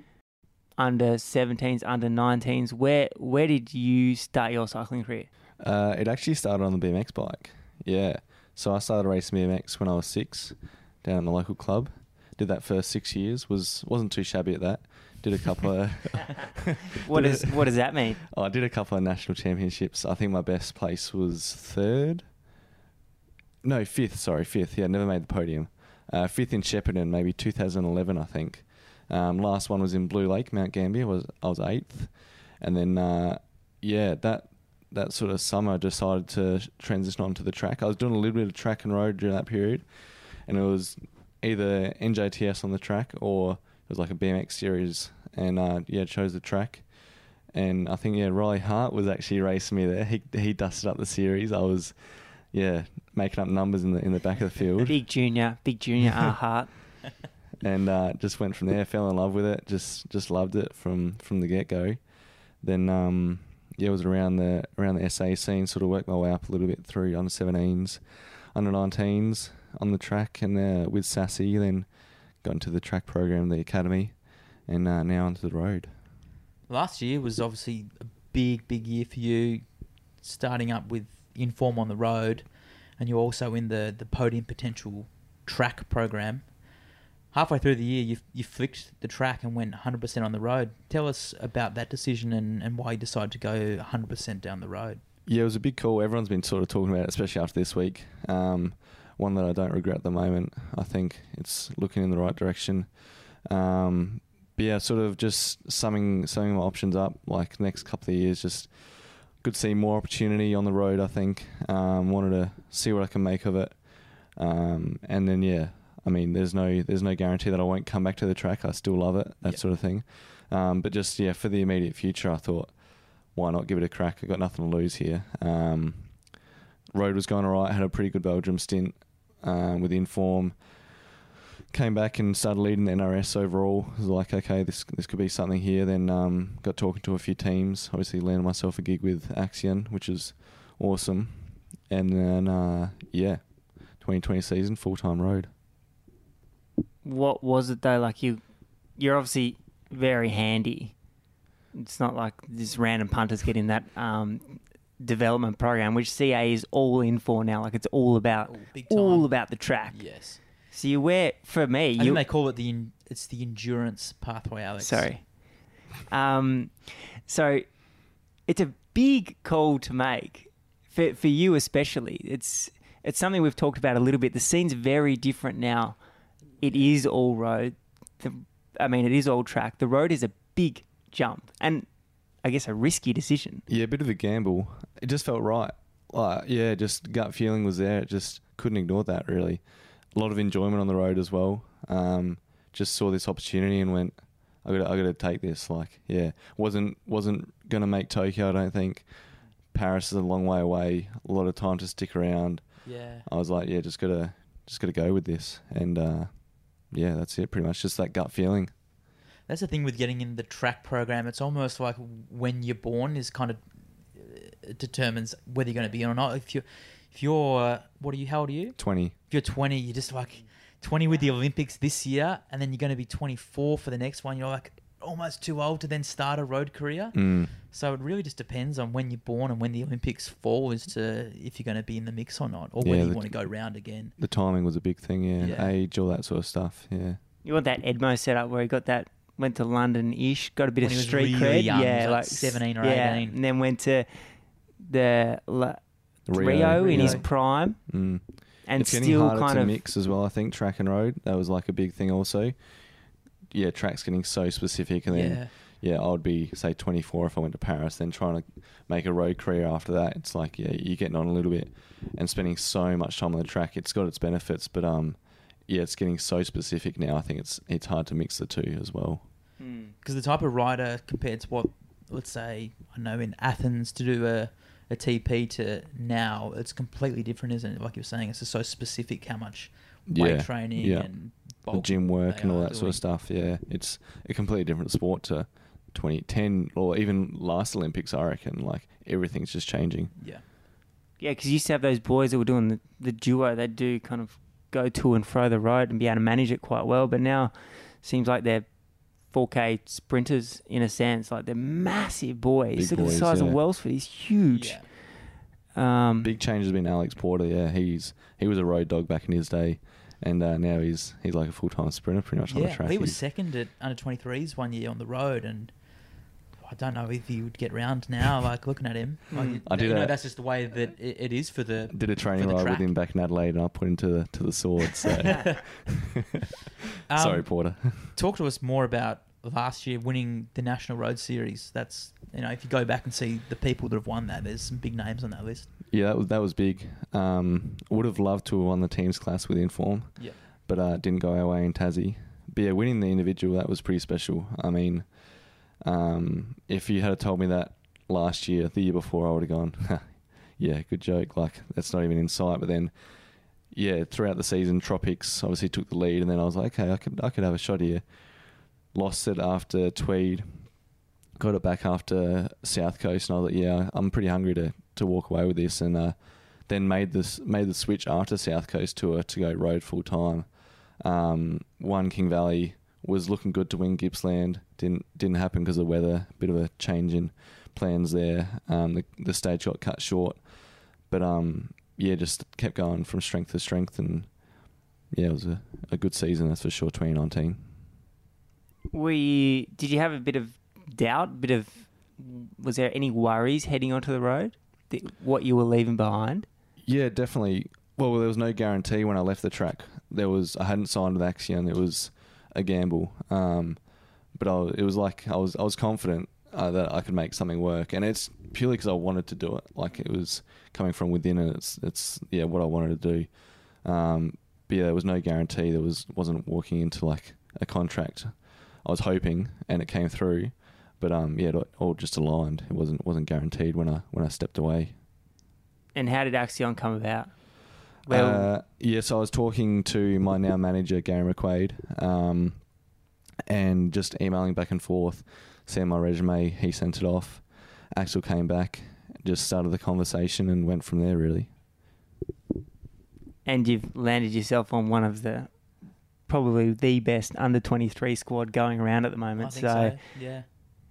A: under 17s, under 19s. Where where did you start your cycling career?
C: Uh, it actually started on the BMX bike. Yeah. So I started racing BMX when I was six, down at the local club. Did that first six years. was wasn't too shabby at that. Did a couple of
A: What does what does that mean?
C: oh, I did a couple of national championships. I think my best place was third. No, fifth. Sorry, fifth. Yeah, never made the podium. Uh, fifth in Shepparton, maybe 2011, I think. Um, last one was in Blue Lake, Mount Gambier. Was I was eighth, and then uh, yeah, that that sort of summer decided to transition onto the track. I was doing a little bit of track and road during that period, and it was either NJTS on the track or it was like a BMX series, and uh, yeah, chose the track. And I think yeah, Riley Hart was actually racing me there. He he dusted up the series. I was yeah making up numbers in the in the back of the field,
A: Big junior, big junior R Hart.
C: and uh, just went from there. Fell in love with it. Just just loved it from from the get go. Then um, yeah, it was around the around the SA scene. Sort of worked my way up a little bit through under 17s, under 19s on the track, and uh, with Sassy. Then got into the track program, the academy, and uh, now onto the road.
B: Last year was obviously a big, big year for you, starting up with Inform on the road, and you're also in the, the Podium Potential track program. Halfway through the year, you, you flicked the track and went 100% on the road. Tell us about that decision and, and why you decided to go 100% down the road.
C: Yeah, it was a big call. Everyone's been sort of talking about it, especially after this week. Um, one that I don't regret at the moment. I think it's looking in the right direction. Um, but yeah, sort of just summing summing my options up. Like next couple of years, just could see more opportunity on the road. I think um, wanted to see what I can make of it. Um, and then yeah, I mean, there's no there's no guarantee that I won't come back to the track. I still love it, that sort of thing. Um, but just yeah, for the immediate future, I thought why not give it a crack? I got nothing to lose here. Um, road was going alright. Had a pretty good Belgium stint um, with Inform. Came back and started leading the NRS overall. I was like, okay, this this could be something here. Then um, got talking to a few teams. Obviously, landed myself a gig with Axeon, which is awesome. And then uh, yeah, 2020 season full time road.
A: What was it though? Like you, you're obviously very handy. It's not like just random punters getting that um, development program, which CA is all in for now. Like it's all about
B: Oh,
A: all about the track.
B: Yes.
A: So you wear for me.
B: I
A: You
B: think they call it the en- it's the endurance pathway, Alex.
A: sorry. Um, so it's a big call to make for for you especially. It's it's something we've talked about a little bit. The scene's very different now. It is all road. The, I mean, it is all track. The road is a big jump, and I guess a risky decision.
C: Yeah, a bit of a gamble. It just felt right. Like, yeah, just gut feeling was there. It just couldn't ignore that really. A lot of enjoyment on the road as well. Um, just saw this opportunity and went, I got, I got to take this. Like, yeah, wasn't wasn't gonna make Tokyo. I don't think. Paris is a long way away. A lot of time to stick around.
B: Yeah.
C: I was like, yeah, just gotta just gotta go with this. And uh, yeah, that's it. Pretty much just that gut feeling.
B: That's the thing with getting in the track program. It's almost like when you're born is kind of uh, determines whether you're going to be in or not. If you're, if you're, what are you? How old are you?
C: Twenty.
B: If you're 20, you're just like 20 with the Olympics this year, and then you're going to be 24 for the next one. You're like almost too old to then start a road career.
C: Mm.
B: So it really just depends on when you're born and when the Olympics fall as to if you're going to be in the mix or not, or
C: Yeah,
B: whether you
C: the-
B: want to go round again.
C: The timing was a big thing. Yeah,
B: Yeah.
C: age, all that sort of stuff. Yeah.
A: You want that Edmo setup where he got that went to London ish, got a bit
B: When
A: of
B: he was
A: street
B: really
A: cred,
B: young, he
A: yeah,
B: was like
A: like
B: 17 or
A: yeah,
B: 18.
A: and then went to the La- Rio, in his prime,
C: Mm.
A: and
C: it's getting
A: still kind
C: to
A: of
C: mix as well. I think track and road that was like a big thing also. Yeah, track's getting so specific, and then
B: yeah.
C: yeah, I would be say 24 if I went to Paris. Then trying to make a road career after that, it's like yeah, you're getting on a little bit and spending so much time on the track. It's got its benefits, but um, yeah, it's getting so specific now. I think it's it's hard to mix the two as well.
A: Hmm.
B: because the type of rider compared to what let's say I know in Athens to do a, a TP to now it's completely different isn't it like you were saying it's just so specific how much weight
C: Yeah,
B: training
C: yeah.
B: and
C: the gym work
B: they
C: and all that sort of stuff. Yeah, it's a completely different sport to 2010 or even last Olympics. I reckon like everything's just changing.
B: yeah
A: Yeah, because you used to have those boys that were doing the, the duo. They do kind of go to and fro the road and be able to manage it quite well. But now, seems like they're 4K sprinters in a sense. Like they're massive boys.
C: Big
A: Look at the
C: boys,
A: size of
C: yeah.
A: Welsford. He's huge.
B: yeah
A: Um,
C: Big change has been Alex Porter. Yeah, he's he was a road dog back in his day, and uh, now he's he's like a full time sprinter, pretty much on the
B: Yeah,
C: track.
B: he was
C: He's-
B: second at under 23s one year on the road, and I don't know if he would get round now. Like looking at him, like,
A: Mm.
C: I do
B: you know
C: a-
B: that's just the way that it, it is for the.
C: did a training
B: for the
C: ride with
B: track.
C: him back in Adelaide, and I put him to the to the sword. So
B: Um,
C: sorry, Porter.
B: Talk to us more about last year winning the National Road Series. That's you know if you go back and see the people that have won that, there's some big names on that list.
C: Yeah, that was that was big. Um, would have loved to have won the teams class with Inform,
B: Yeah.
C: but uh, didn't go our way in Tassie. But yeah, winning the individual that was pretty special. I mean, um, if you had told me that last year, the year before, I would have gone, yeah, good joke. Like that's not even in sight. But then, yeah, throughout the season, Tropics obviously took the lead, and then I was like, okay, I could I could have a shot here. Lost it after Tweed, got it back after South Coast, and I was like, yeah, I'm pretty hungry to to walk away with this, and uh, then made this made the switch after South Coast tour to go road full time. Um, one King Valley was looking good to win Gippsland. Didn't didn't happen because of the weather. Bit of a change in plans there. Um, the the stage got cut short, but um, yeah, just kept going from strength to strength, and yeah, it was a, a good season. That's for sure. 2019.
A: we did you have a bit of doubt? Bit of was there any worries heading onto the road? What you were leaving behind?
C: Yeah, definitely. Well, there was no guarantee when I left the track. There was I hadn't signed with Axeon. It was a gamble. Um, but I, it was like I was I was confident uh, that I could make something work, and it's purely because I wanted to do it. Like it was coming from within, and it's it's yeah what I wanted to do. Um, but yeah, there was no guarantee. There was wasn't walking into like a contract. I was hoping, and it came through. But um, yeah, it all just aligned. It wasn't wasn't guaranteed when I when I stepped away.
A: And how did Axeon come about? Well,
C: uh, yes, I was talking to my now manager Gary McQuaid, um, and just emailing back and forth, seeing my resume. He sent it off. Axel came back, just started the conversation, and went from there. Really.
A: and you've landed yourself on one of the probably the best under 23 squad going around at the
B: I
A: moment.
B: think
A: So,
B: so. Yeah.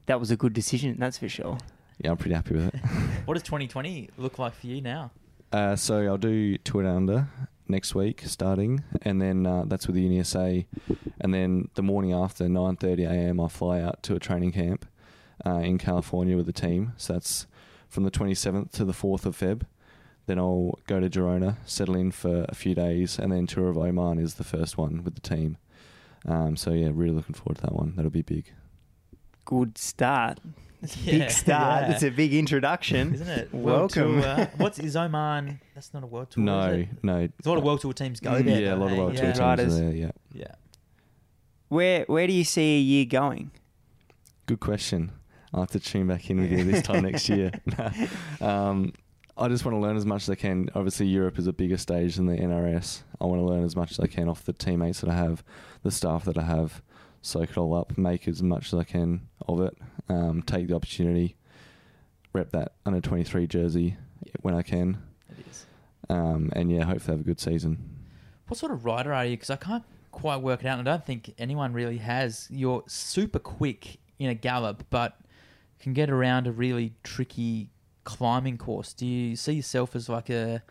A: that was a good decision, that's for sure.
C: Yeah, I'm pretty happy with it.
B: What does 2020 look like for you now?
C: Uh, so I'll do Tour Down Under next week, starting, and then uh, that's with the UniSA, and then the morning after 9:30 a.m. I fly out to a training camp uh, in California with the team. So that's from the 27th to the 4th of Feb. Then I'll go to Girona, settle in for a few days, and then Tour of Oman is the first one with the team. Um, so yeah, really looking forward to that one. That'll be big.
A: Good start. It's a
B: Yeah,
A: big start.
B: yeah.
A: It's a big introduction.
B: Isn't it?
A: Welcome.
B: Tour. What's is Oman? That's not a world tour.
C: no,
B: is it?
C: no.
B: There's a lot of world tour teams go
A: Mm,
B: there.
C: yeah, a
B: though,
C: lot of? World
B: yeah.
C: Tour teams
A: Riders.
C: are there. Yeah.
B: Yeah.
A: Where where do you see a year going?
C: Good question. I'll have to tune back in with you this time next year. um, I just want to learn as much as I can. Obviously, Europe is a bigger stage than the NRS. I want to learn as much as I can off the teammates that I have, the staff that I have, soak it all up, make as much as I can of it, um, take the opportunity, rep that under 23 jersey when I can,
B: It is.
C: um, and yeah, hopefully have a good season.
B: What sort of rider are you? Because I can't quite work it out, and I don't think anyone really has. You're super quick in a gallop, but can get around a really tricky climbing course. Do you see yourself as like a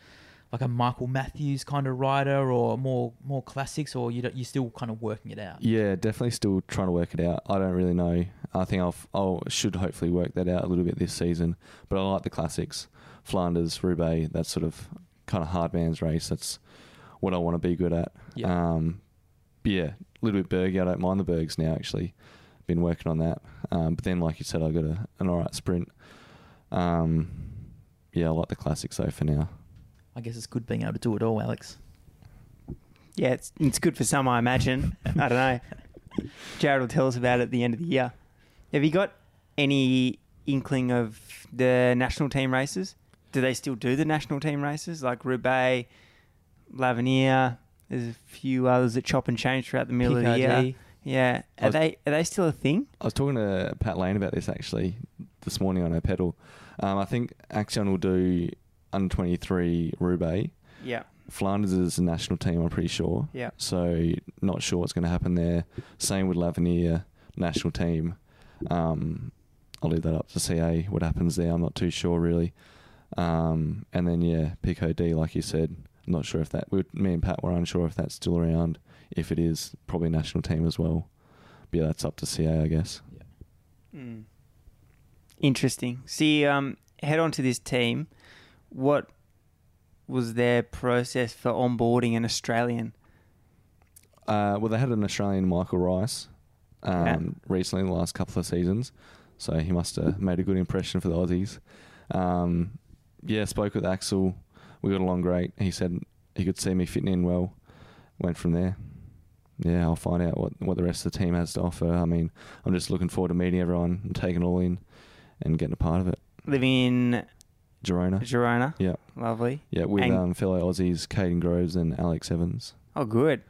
B: like a Michael Matthews kind of rider, or more more classics, or you you're still kind of working it out?
C: Yeah, definitely still trying to work it out. I don't really know. I think I'll I'll should hopefully work that out a little bit this season. But I like the classics, Flanders, Roubaix. That sort of kind of hard man's race. That's what I want to be good at.
B: Yeah.
C: Um, but yeah, a little bit bergy. I don't mind the bergs now. Actually, been working on that. Um, but then, like you said, I got a, an alright sprint. Um, yeah, I like the classics though for now.
B: I guess it's good being able to do it all, Alex.
A: Yeah, it's it's good for some, I imagine. I don't know. Jared will tell us about it at the end of the year. Have you got any inkling of the national team races? Do they still do the national team races like Roubaix, l'Avenir? There's a few others that chop and change throughout the middle of the year. Yeah, are
C: was-
A: they are they still a thing?
C: I was talking to Pat Lane about this actually this morning on our pedal. Um, I think Axeon will do under 23 Roubaix.
A: Yeah,
C: Flanders is a national team, I'm pretty sure.
A: yeah.
C: So not sure what's going to happen there. Same with l'Avenir, national team. Um, I'll leave that up to CA what happens there. I'm not too sure really. Um, and then yeah, Pico D, like you said, I'm not sure if that. We, me and Pat were unsure if that's still around. If it is, probably national team as well. But yeah, that's up to CA, I guess.
A: Mm. Interesting. See, um, head on to this team. What was their process for onboarding an Australian?
C: Uh, well, they had an Australian Michael Rice um,
A: Yeah.
C: recently in the last couple of seasons, so he must have made a good impression for the Aussies. Um, yeah, spoke with Axel. We got along great. He said he could see me fitting in well. Went from there. Yeah, I'll find out what, what the rest of the team has to offer. I mean, I'm just looking forward to meeting everyone and taking it all in and getting a part of it.
A: Living in
C: Girona.
A: Girona.
C: Yeah.
A: Lovely.
C: Yeah, with
A: And-
C: um, fellow Aussies, Kaden Groves and Alex Evans.
A: Oh, good.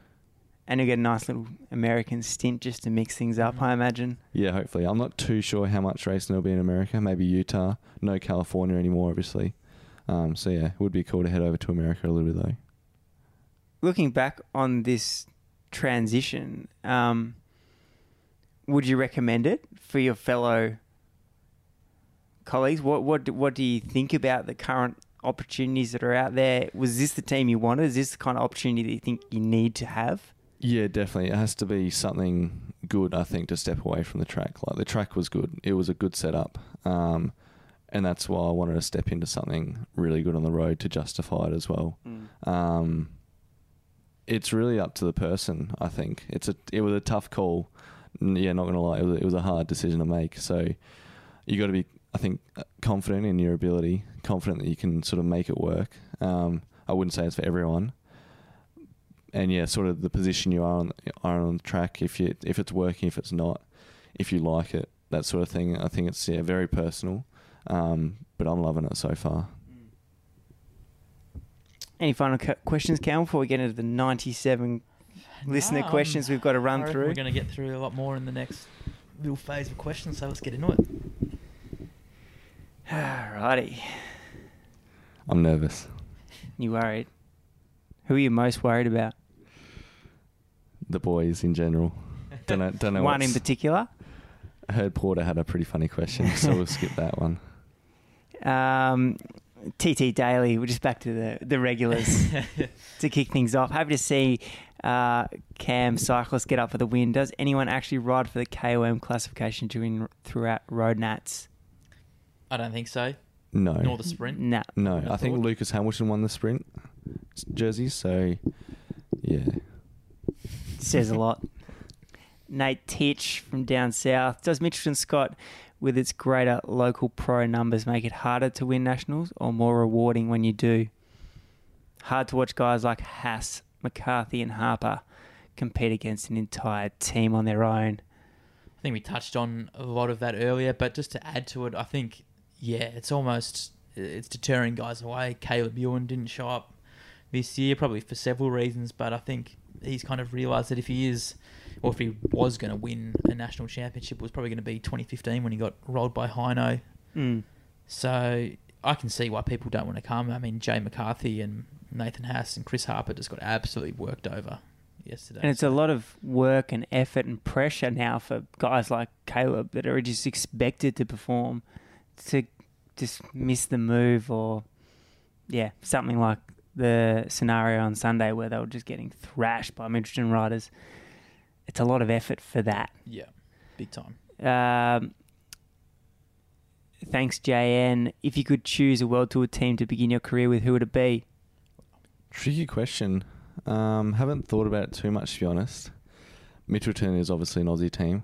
A: And you get a nice little American stint just to mix things up. I imagine.
C: Yeah, hopefully. I'm not too sure how much racing there'll be in America. Maybe Utah. No California anymore, obviously. Um, so yeah, it would be cool to head over to America a little bit though.
A: Looking back on this transition, um, would you recommend it for your fellow colleagues? What what do- what do you think about the current opportunities that are out there? Was this the team you wanted? Is this the kind of opportunity that you think you need to have?
C: Yeah, definitely. It has to be something good, I think, to step away from the track. Like the track was good. It was a good setup. Um, and that's why I wanted to step into something really good on the road to justify it as well. Um, it's really up to the person. I think it's a. It was a tough call. Yeah, not gonna lie, it was, it was a hard decision to make. So you got to be, I think, uh, confident in your ability, confident that you can sort of make it work. Um, I wouldn't say it's for everyone. And yeah, sort of the position you are on, are on the track. If you if it's working, if it's not, if you like it, that sort of thing. I think it's yeah very personal. Um, but I'm loving it so far.
A: Any final cu- questions, Cal, before we get into the 97 listener
B: No,
A: questions we've got to run through?
B: We're going to get through a lot more in the next little phase of questions, so let's get into it.
A: Alrighty.
C: I'm nervous.
A: You worried? Who are you most worried about?
C: The boys in general. Don't know. Don't know.
A: One in particular?
C: I heard Porter had a pretty funny question, so we'll skip that one.
A: Um, TT Daily, we're just back to the, the regulars to kick things off. Happy to see uh, Cam cyclists get up for the win. Does anyone actually ride for the KOM classification during throughout road nats?
B: I don't think so.
C: No,
B: Nor the sprint.
A: No.
C: no.
B: I
C: I think
B: thought.
C: Lucas Hamilton won the sprint jersey. so yeah.
A: Says a lot. Nate Titch from down south. Does Mitchelton Scott, with its greater local pro numbers, make it harder to win nationals or more rewarding when you do? Hard to watch guys like Haas, McCarthy, and Harper compete against an entire team on their own.
B: I think we touched on a lot of that earlier, but just to add to it, I think yeah, it's almost it's deterring guys away. Caleb Ewan didn't show up this year, probably for several reasons, but I think he's kind of realised that if he is, or if he was going to win a national championship, it was probably going to be 2015 when he got rolled by Heino.
A: Mm.
B: So I can see why people don't want to come. I mean, Jay McCarthy and Nathan Haas and Chris Harper just got absolutely worked over yesterday.
A: And it's a lot of work and effort and pressure now for guys like Caleb that are just expected to perform to just miss the move or, yeah, something like the scenario on Sunday where they were just getting thrashed by Mitchelton riders. It's a lot of effort for that.
B: yeah, big time.
A: Um, thanks, JN. If you could choose a World Tour team to begin your career with, who would it be?
C: Tricky question. Um, haven't thought about it too much to be honest. Mitchelton is obviously an Aussie team.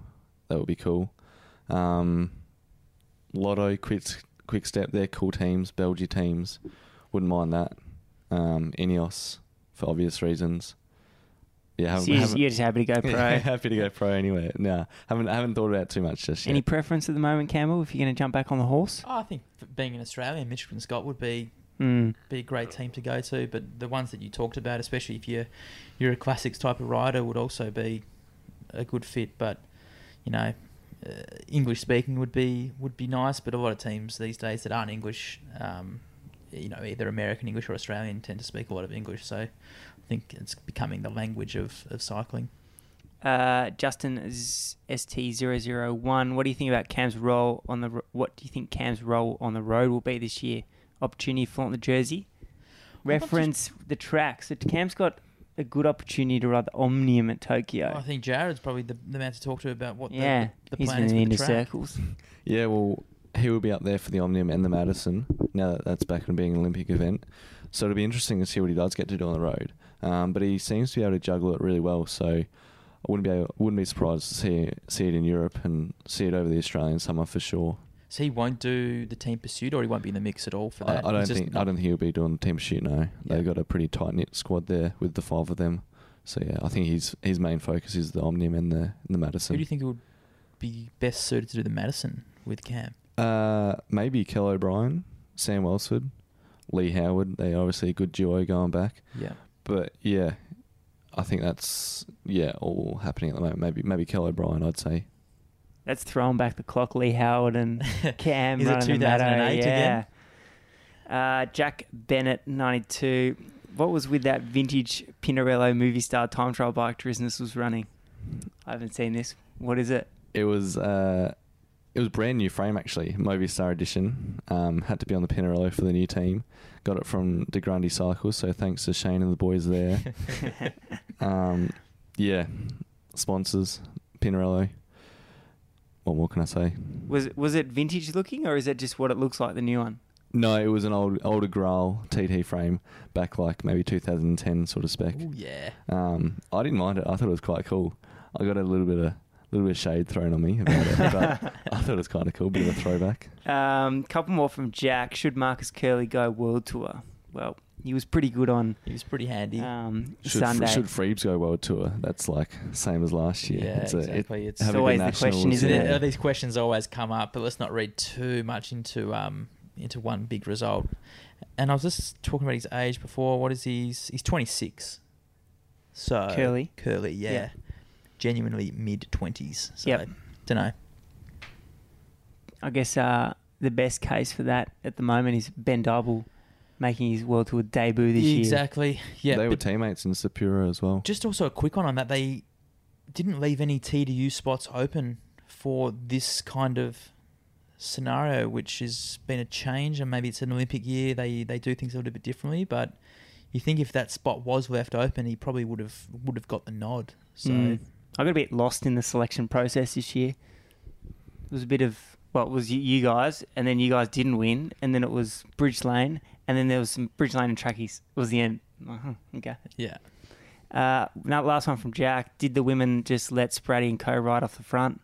C: That would be cool. Um, Lotto, Quick, Quick Step, they're cool teams. Belgian teams, wouldn't mind that. Um, Ineos, for obvious reasons. Yeah, haven't,
A: So you're, just,
C: haven't-
A: you're just happy to go pro.
C: Yeah, happy to go pro anyway. No, haven't haven't thought about it too much just yet.
A: Any preference at the moment, Campbell, if you're going to jump back on the horse?
B: Oh, I think being an Australian, Mitchelton Scott would be
A: Mm.
B: be a great team to go to. But the ones that you talked about, especially if you're you're a classics type of rider, would also be a good fit. But you know, uh, English speaking would be would be nice. But a lot of teams these days that aren't English, um, you know, either American English or Australian, tend to speak a lot of English. So I think it's becoming the language of, of cycling.
A: Uh, Justin Z- ST001, what do you think about Cam's role on the what do you think Cam's role on the road will be this year? opportunity to flaunt the jersey. Reference the tracks. So Cam's got a good opportunity to ride the Omnium at Tokyo.
B: I think Jared's probably the, the man to talk to about what
A: yeah,
B: the, the, the
A: he's
B: plan
A: been
B: is
A: in the
B: the
A: inner
B: track.
A: circles.
C: Yeah, well, he will be up there for the Omnium and the Madison now that that's back and being an Olympic event. So it'll be interesting to see what he does get to do on the road. Um, but he seems to be able to juggle it really well. So I wouldn't be able, wouldn't be surprised to see see it in Europe and see it over the Australian summer for sure.
B: So he won't do the team pursuit, or he won't be in the mix at all for that.
C: I don't
B: He's just
C: think I don't think he'll be doing the team shoot. No,
B: Yeah.
C: they've got a pretty tight knit squad there with the five of them. So yeah, I think his his main focus is the Omnium and the and the Madison.
B: Who do you think would be best suited to do the Madison with Cam?
C: Uh, maybe Kel O'Brien, Sam Welsford, Leigh Howard. They obviously a good duo going back.
B: Yeah.
C: But yeah, I think that's yeah all happening at the moment. Maybe maybe Kel O'Brien, I'd say.
A: That's throwing back the clock. Leigh Howard and Cam
B: Is it 2008
A: Maddo,
B: again?
A: Uh, Jack Bennett, 92. What was with that vintage Pinarello Movistar time trial bike Drizners was running? I haven't seen this. What is it?
C: It was uh, it was brand new frame actually, Movistar edition. Um, had to be on the Pinarello for the new team. Got it from De Grande Cycles, so thanks to Shane and the boys there. um, yeah, sponsors Pinarello. What more can I say?
A: Was it, was it vintage looking or is it just what it looks like, the new one?
C: No, it was an old older Graal TT frame back like maybe 2010 sort of spec.
B: Oh yeah.
C: Um, I didn't mind it. I thought it was quite cool. I got a little bit of little bit of shade thrown on me about it, but I thought it was kind of cool. Bit of a throwback.
A: Um, couple more from Jack. Should Marcus Culey go world tour? Well, he was pretty good on
B: He was pretty handy.
A: um,
C: Should,
A: Sunday.
C: should Freebs go world tour? That's like same as last year.
B: yeah,
C: It's a- it-
B: exactly. it's
C: a
A: always the question, isn't it?
B: Uh, These questions always come up, but let's not read too much into um into one big result. And I was just talking about his age before. What is he's he's twenty six. So
A: Culey?
B: Culey, yeah,
A: Yeah.
B: genuinely mid twenties. So
A: Yep.
B: don't know.
A: I guess uh, the best case for that at the moment is Ben Dyball making his world tour debut this year.
B: exactly. Yeah,
C: they were
B: but
C: teammates in Sapura as well.
B: just also a quick one on that. They didn't leave any TDU spots open for this kind of scenario, which has been a change. And maybe it's an Olympic year. They they do things a little bit differently. But you think if that spot was left open, he probably would have would have got the nod. So
A: Mm. I got a bit lost in the selection process this year. It was a bit of well, it was you, you guys, and then you guys didn't win, and then it was Bridgelane, and then there was some Bridgelane and Trackies. Was the end. Uh-huh, okay.
B: yeah,
A: Uh, now, last one from Jack. Did the women just let Spratty and Co ride off the front?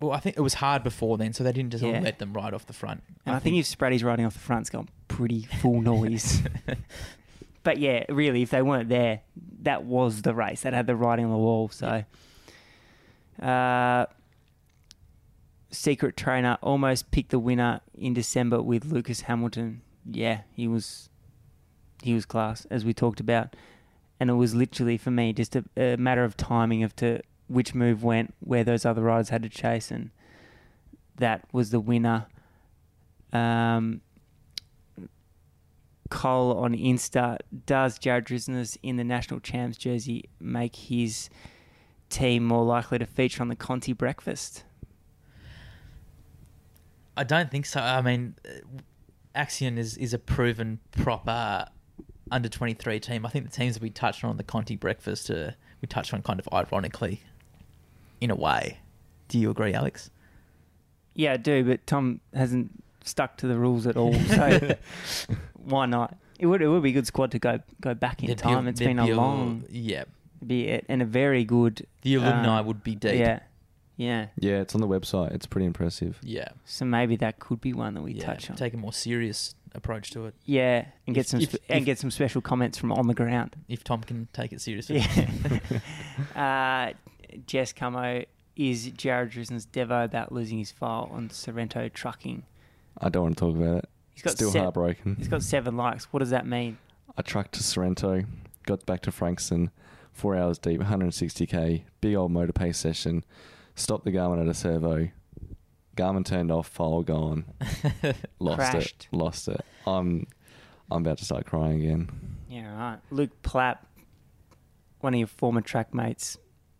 B: well, I think it was hard before then, so they didn't just
A: Yeah.
B: let them ride off the front.
A: And I, think, if Spratty's riding off the front, it's got pretty full noise. but yeah, really, if they weren't there, that was the race. That had the writing on the wall. So, uh, secret trainer almost picked the winner in December with Lucas Hamilton. Yeah, he was, he was class as we talked about, and it was literally for me just a, a matter of timing of to which move went, where those other riders had to chase, and that was the winner. Um, Cole on Insta, does Jared Drizners in the national champs jersey make his team more likely to feature on the Conti breakfast?
B: I don't think so. I mean, Axeon is, is a proven proper under 23 team. I think the teams that we touched on the Conti breakfast, uh, we touched on kind of ironically, in a way. Do you agree, Alex?
A: Yeah, I do, but Tom hasn't stuck to the rules at all, so why not? It would it would be a good squad to go go back in
B: There'd
A: time. It's been a long
B: yeah.
A: be a, and a very good
B: The alumni
A: um,
B: would be deep.
A: Yeah, yeah.
C: Yeah, it's on the website. It's pretty impressive.
B: yeah.
A: So maybe that could be one that we
B: yeah.
A: touch on.
B: Take a more serious approach to it.
A: yeah, and get
B: If-
A: some
B: if-
A: and
B: if-
A: get some special comments from on the ground.
B: If Tom can take it seriously.
A: Yeah. uh, Jess Camo is Jared Drizners Devo about losing his file on Sorrento trucking.
C: I don't want to talk about it.
A: He's got
C: Still
A: se-
C: heartbroken.
A: He's got seven likes. What does that mean?
C: I trucked to Sorrento, got back to Frankston, four hours deep, 160k, big old motor pace session, stopped the Garmin at a servo. Garmin turned off, file gone, lost
A: Crashed.
C: it, lost it. I'm, I'm about to start crying again.
A: Yeah, right. Luke Plapp, one of your former track mates,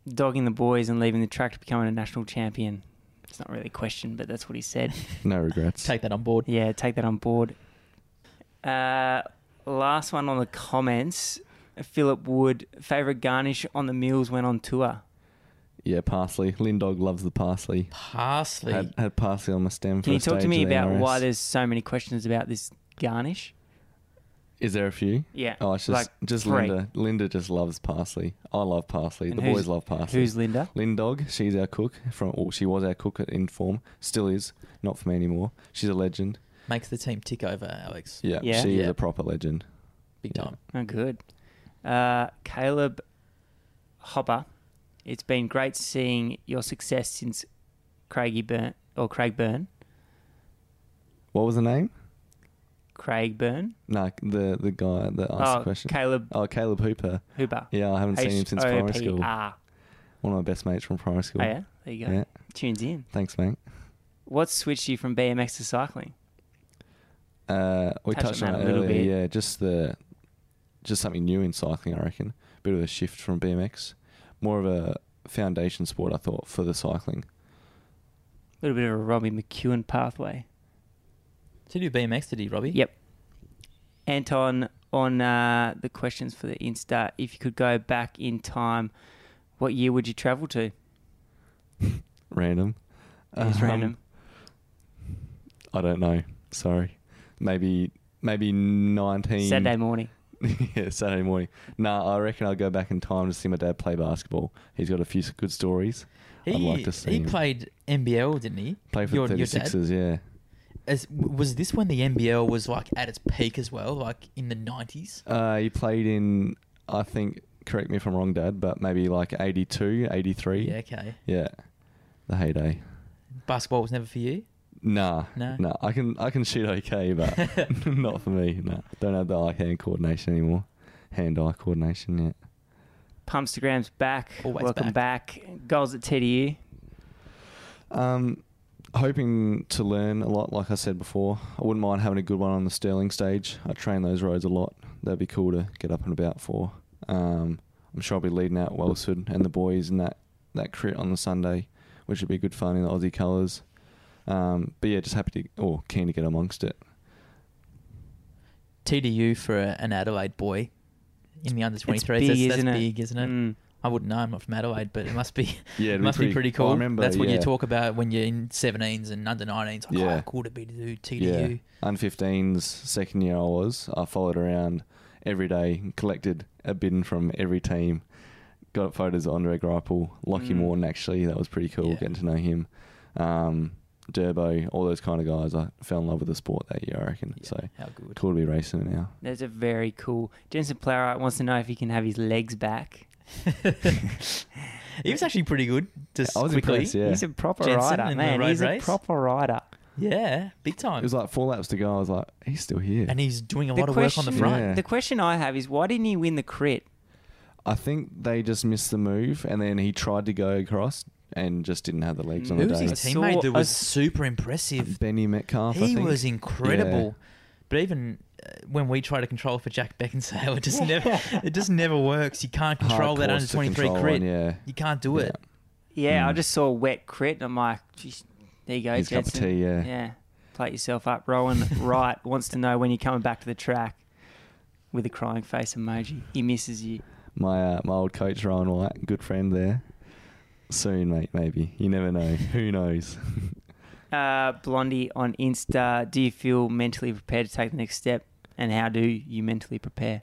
A: dogging the boys and leaving the track to becoming a national champion. It's not really a question, but that's what he said.
C: No regrets.
B: Take that on board.
A: yeah, take that on board. Uh, last one on the comments. Philip Wood, favourite garnish on the meals when on tour.
C: Yeah, parsley. Lindog loves the parsley.
B: Parsley.
C: Had, had parsley on my stem.
A: Can
C: for
A: you
C: a
A: talk to me
C: of the
A: about why there's so many questions about this garnish?
C: Is there a few?
A: Yeah.
C: Oh, it's just
A: Like
C: just
A: three.
C: Linda. Linda just loves parsley. I love parsley.
A: And
C: the boys love parsley.
A: Who's Linda?
C: Lindog? She's our cook from. Well, she was our cook at Inform. Still is. Not for me anymore. She's a legend.
B: Makes the team tick over, Alex.
C: Yeah,
A: Yeah?
C: she is a proper legend.
B: Big
C: Yeah.
B: time.
A: Oh, good. Uh, Caleb Hopper, it's been great seeing your success since Craigie Burn or Craig Burn.
C: What was the name?
A: Craig Burn.
C: No, the the guy that asked
A: oh,
C: the question.
A: Caleb
C: oh, Caleb Hooper.
A: Hooper.
C: Yeah, I haven't seen him since primary school. One of my best mates from primary school.
A: Oh, yeah? There you go.
C: Yeah.
A: Tunes in.
C: Thanks, mate.
A: What switched you from BMX to cycling?
C: Uh, we
A: Touched
C: touched
A: on
C: on
A: that little
C: earlier.
A: bit.
C: Yeah, just the just something new in cycling. I reckon. A bit of a shift from BMX. More of a foundation sport. I thought for the cycling.
A: A little bit of a Robbie McEwen pathway.
B: Did you do BMX, did he, Robbie?
A: Yep. Anton, on uh, the questions for the Insta, if you could go back in time, what year would you travel to?
C: Random.
A: It's
C: Um,
A: random.
C: I don't know. Sorry. Maybe maybe nineteen.
A: Saturday morning.
C: yeah, Saturday morning. Nah, I reckon I'll go back in time to see my dad play basketball. He's got a few good stories.
B: He,
C: I'd like to see
B: he
C: him.
B: played NBL, didn't he?
C: Play for
B: Your-
C: the
B: your
C: 36ers, yeah.
B: As, was this when the NBL was like at its peak as well, like in the 90s?
C: Uh, he played in, I think, correct me if I'm wrong, Dad, but maybe like 82, 83.
B: Yeah, okay.
C: Yeah. The heyday.
B: Basketball was never for you?
C: Nah,
B: No?
C: nah. I can I can shoot okay, but not for me. Nah, don't have the eye hand coordination anymore. Hand eye coordination. Yeah.
A: Pumpstagram's back.
B: Always
A: Welcome back. Goals at TDU.
C: Um, hoping to learn a lot. Like I said before, I wouldn't mind having a good one on the Stirling stage. I train those roads a lot. That'd be cool to get up and about for. Um, I'm sure I'll be leading out Welsford and the boys in that that crit on the Sunday, which would be good fun in the Aussie colours. Um, but yeah, just happy to or keen to get amongst it.
B: TDU for a, an Adelaide boy in the under 23s.
A: Big,
B: that's that's
A: isn't it?
B: big, isn't it?
A: Mm.
B: I wouldn't know. I'm not from Adelaide, but it must be
C: Yeah, it'd
B: must be pretty cool.
C: I remember,
B: that's what
C: yeah.
B: you talk about when you're in 17s and under 19s. Like, oh,
C: Yeah.
B: how cool it'd be to do
C: Yeah,
B: TDU.
C: under 15s second year I was. I followed around every day, collected a bin from every team, got photos of Andre Greipel, Lockie
A: Mm.
C: Morton. Actually, that was pretty cool
B: Yeah.
C: getting to know him. Um, Durbo, all those kind of guys. I fell in love with the sport that year. I reckon.
B: Yeah,
C: So
B: how good.
C: cool to be racing it now.
A: That's a very cool. Jensen Plowright wants to know if he can have his legs back.
B: he was actually pretty good. Just
C: I was
B: quickly.
C: impressed. Yeah,
A: He's a proper
B: Jensen
A: rider, man.
B: road
A: He's
B: race?
A: a proper rider.
B: Yeah, big time.
C: it was like four laps to go. I was like, he's still here.
B: and he's doing a
A: The
B: lot of work on the front.
C: Yeah.
A: The question I have is why didn't he win the crit?
C: I think they just missed the move, and then he tried to go across and just didn't have the legs on
B: Who
C: the
B: was
C: day.
B: his teammate that was super impressive?
C: Benny Metcalf. I
B: He
C: think.
B: was incredible. But even uh, when we try to control for Jack Beckinsale, it just never it just never works. You can't control that
C: Hard
B: under
C: to
B: twenty three
C: control
B: crit.
C: on, yeah.
B: You can't do it.
A: Yeah, I
C: Mm.
A: just saw a wet crit and I'm like, Geez, there you go,
C: His cup of
A: Jensen.
C: tea, yeah.
A: Yeah. Plate yourself up. Rowan Wright wants to know when you're coming back to the track with a crying face emoji. He misses you.
C: My uh, my old coach Ryan White, good friend there. Soon, mate. Maybe you never know. Who knows?
A: Uh, Blondie on Insta, do you feel mentally prepared to take the next step? And how do you mentally prepare?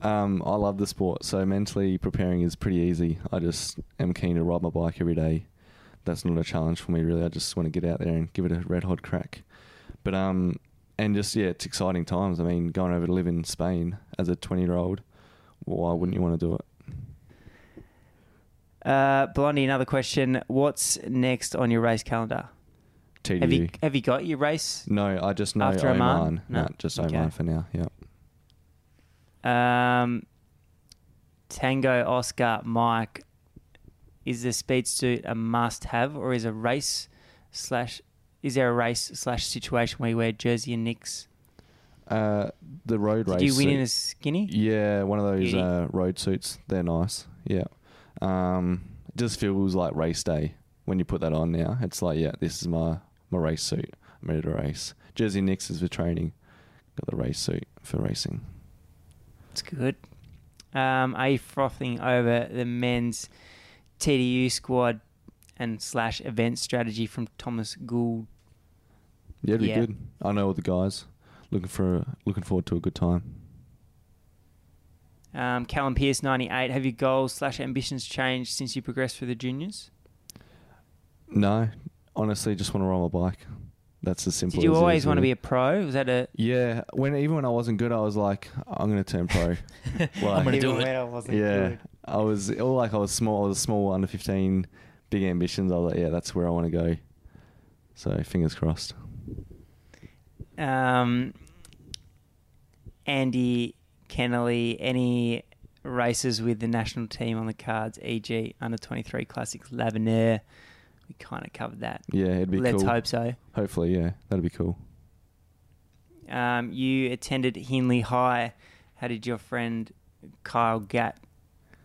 C: Um, I love the sport, so mentally preparing is pretty easy. I just am keen to ride my bike every day. That's not a challenge for me, really. I just want to get out there and give it a red hot crack. But um, and just yeah, it's exciting times. I mean, going over to live in Spain as a twenty year old, why wouldn't you want to do it?
A: Uh, Blondie, another question. What's next on your race calendar?
C: TDU.
A: Have you have you got your race?
C: no, I just know
A: After
C: Oman.
A: Oman?
C: No,
A: No.
C: just
A: Okay.
C: Oman for now. Yeah.
A: Um, Tango Oscar Mike, is the speed suit a must have, or is a race slash is there a race slash situation where you wear jersey and nicks?
C: Uh, the road
A: Did
C: race.
A: you win
C: suit-
A: in a skinny?
C: Yeah, one of those uh, road suits. They're nice. Yeah. Um, it just feels like race day when you put that on now. It's like, yeah, this is my, my race suit. I'm ready to race. Jersey Nicks is for training. got the race suit for racing.
A: It's good. Um, are you frothing over the men's TDU squad and slash event strategy from Thomas Gould?
C: Yeah, it'd be
A: Yeah.
C: good. I know all the guys. Looking for looking forward to a good time.
A: Um, Callum Pierce, 98. Have your goals slash ambitions changed since you progressed through the juniors?
C: No, honestly, just want to ride my bike. That's the simple.
A: Did you always
C: is,
A: want to be a pro? Was that a.
C: Yeah, when even when I wasn't good, I was like, I'm gonna turn pro.
B: I'm gonna do it.
A: when I wasn't
C: yeah,
A: good.
C: I was all like I was small. I was small under 15, big ambitions. I was like, yeah, that's where I want to go. So fingers crossed.
A: Um, Andy Kennelly, any races with the national team on the cards, e.g., under 23 Classics l'Avenir? We kind of covered that.
C: Yeah, it'd be cool.
A: Let's
C: cool.
A: hope so.
C: Hopefully, yeah, that'd be cool.
A: Um, you attended Henley High. How did your friend Kyle Gatt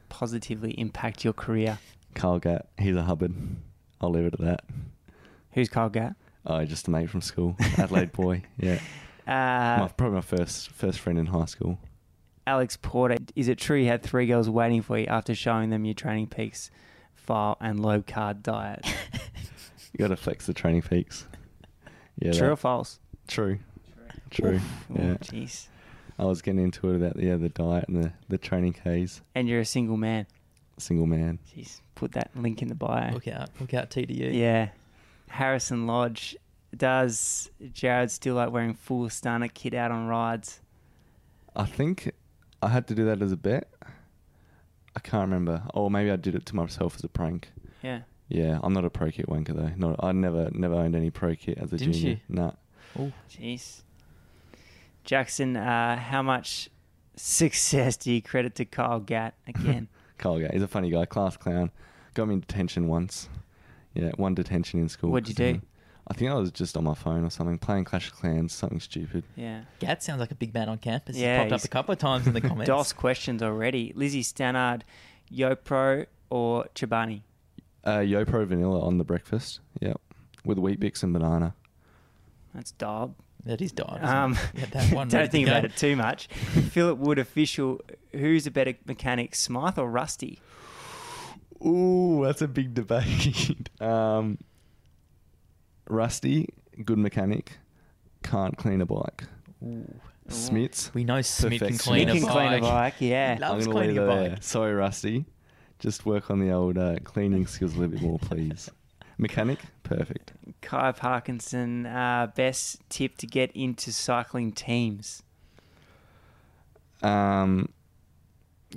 A: positively impact your career?
C: Kyle Gatt, he's a Hubbard. I'll leave it at that.
A: Who's Kyle Gatt?
C: Oh, just a mate from school, Adelaide boy. Yeah,
A: Uh,
C: my, probably my first first friend in high school.
A: Alex Porter, is it true you had three girls waiting for you after showing them your training peaks file and low carb diet?
C: You got to flex the training peaks. Yeah,
A: true or false?
C: true, true.
A: Oh,
C: Yeah,
A: jeez.
C: I was getting into it about yeah the diet and the the training K's.
A: And you're a single man.
C: Single man.
A: Jeez, put that link in the bio.
B: Look out, look out, TDU.
A: Yeah. Harrison Lodge. Does Jared still like wearing full stunner kit out on rides?
C: I think I had to do that as a bet. I can't remember. Or maybe I did it to myself as a prank.
A: Yeah.
C: Yeah, I'm not a pro kit wanker though. Not I never never owned any pro kit as a
B: Didn't
C: junior.
B: you?
C: Nah.
B: Oh,
A: Jeez. Jackson, uh, how much success do you credit to Kyle Gatt again?
C: Kyle Gay. He's a funny guy, class clown. Got me in detention once. Yeah, one detention in school.
A: What'd you do?
C: I think I was just on my phone or something, playing Clash of Clans, something stupid.
A: yeah.
B: Gat sounds like a big man on campus.
A: Yeah,
B: he's popped up a couple of times in the comments.
A: DOS questions already. Lizzie Stannard, YoPro or Chobani?
C: Uh, YoPro vanilla on the breakfast. Yep, with Weet-Bix and banana.
A: That's Dob.
B: That is dive.
A: Um,
B: Yeah, that one
A: don't
B: ready to
A: think
B: go.
A: about it too much. Philip Wood official. Who's a better mechanic, Smythe or Rusty?
C: Ooh, that's a big debate. um, Rusty, good mechanic, can't clean a bike.
B: Ooh.
C: Smits,
B: We know Smith can clean
A: He
B: a
A: can
B: bike.
A: clean a bike. Yeah.
B: He loves
C: I'm gonna
B: cleaning
C: leave
B: a
C: it there.
B: bike.
C: Sorry, Rusty. Just work on the old uh, cleaning skills a little bit more, please. Mechanic, perfect.
A: Kai Parkinson, uh, best tip to get into cycling teams.
C: Um,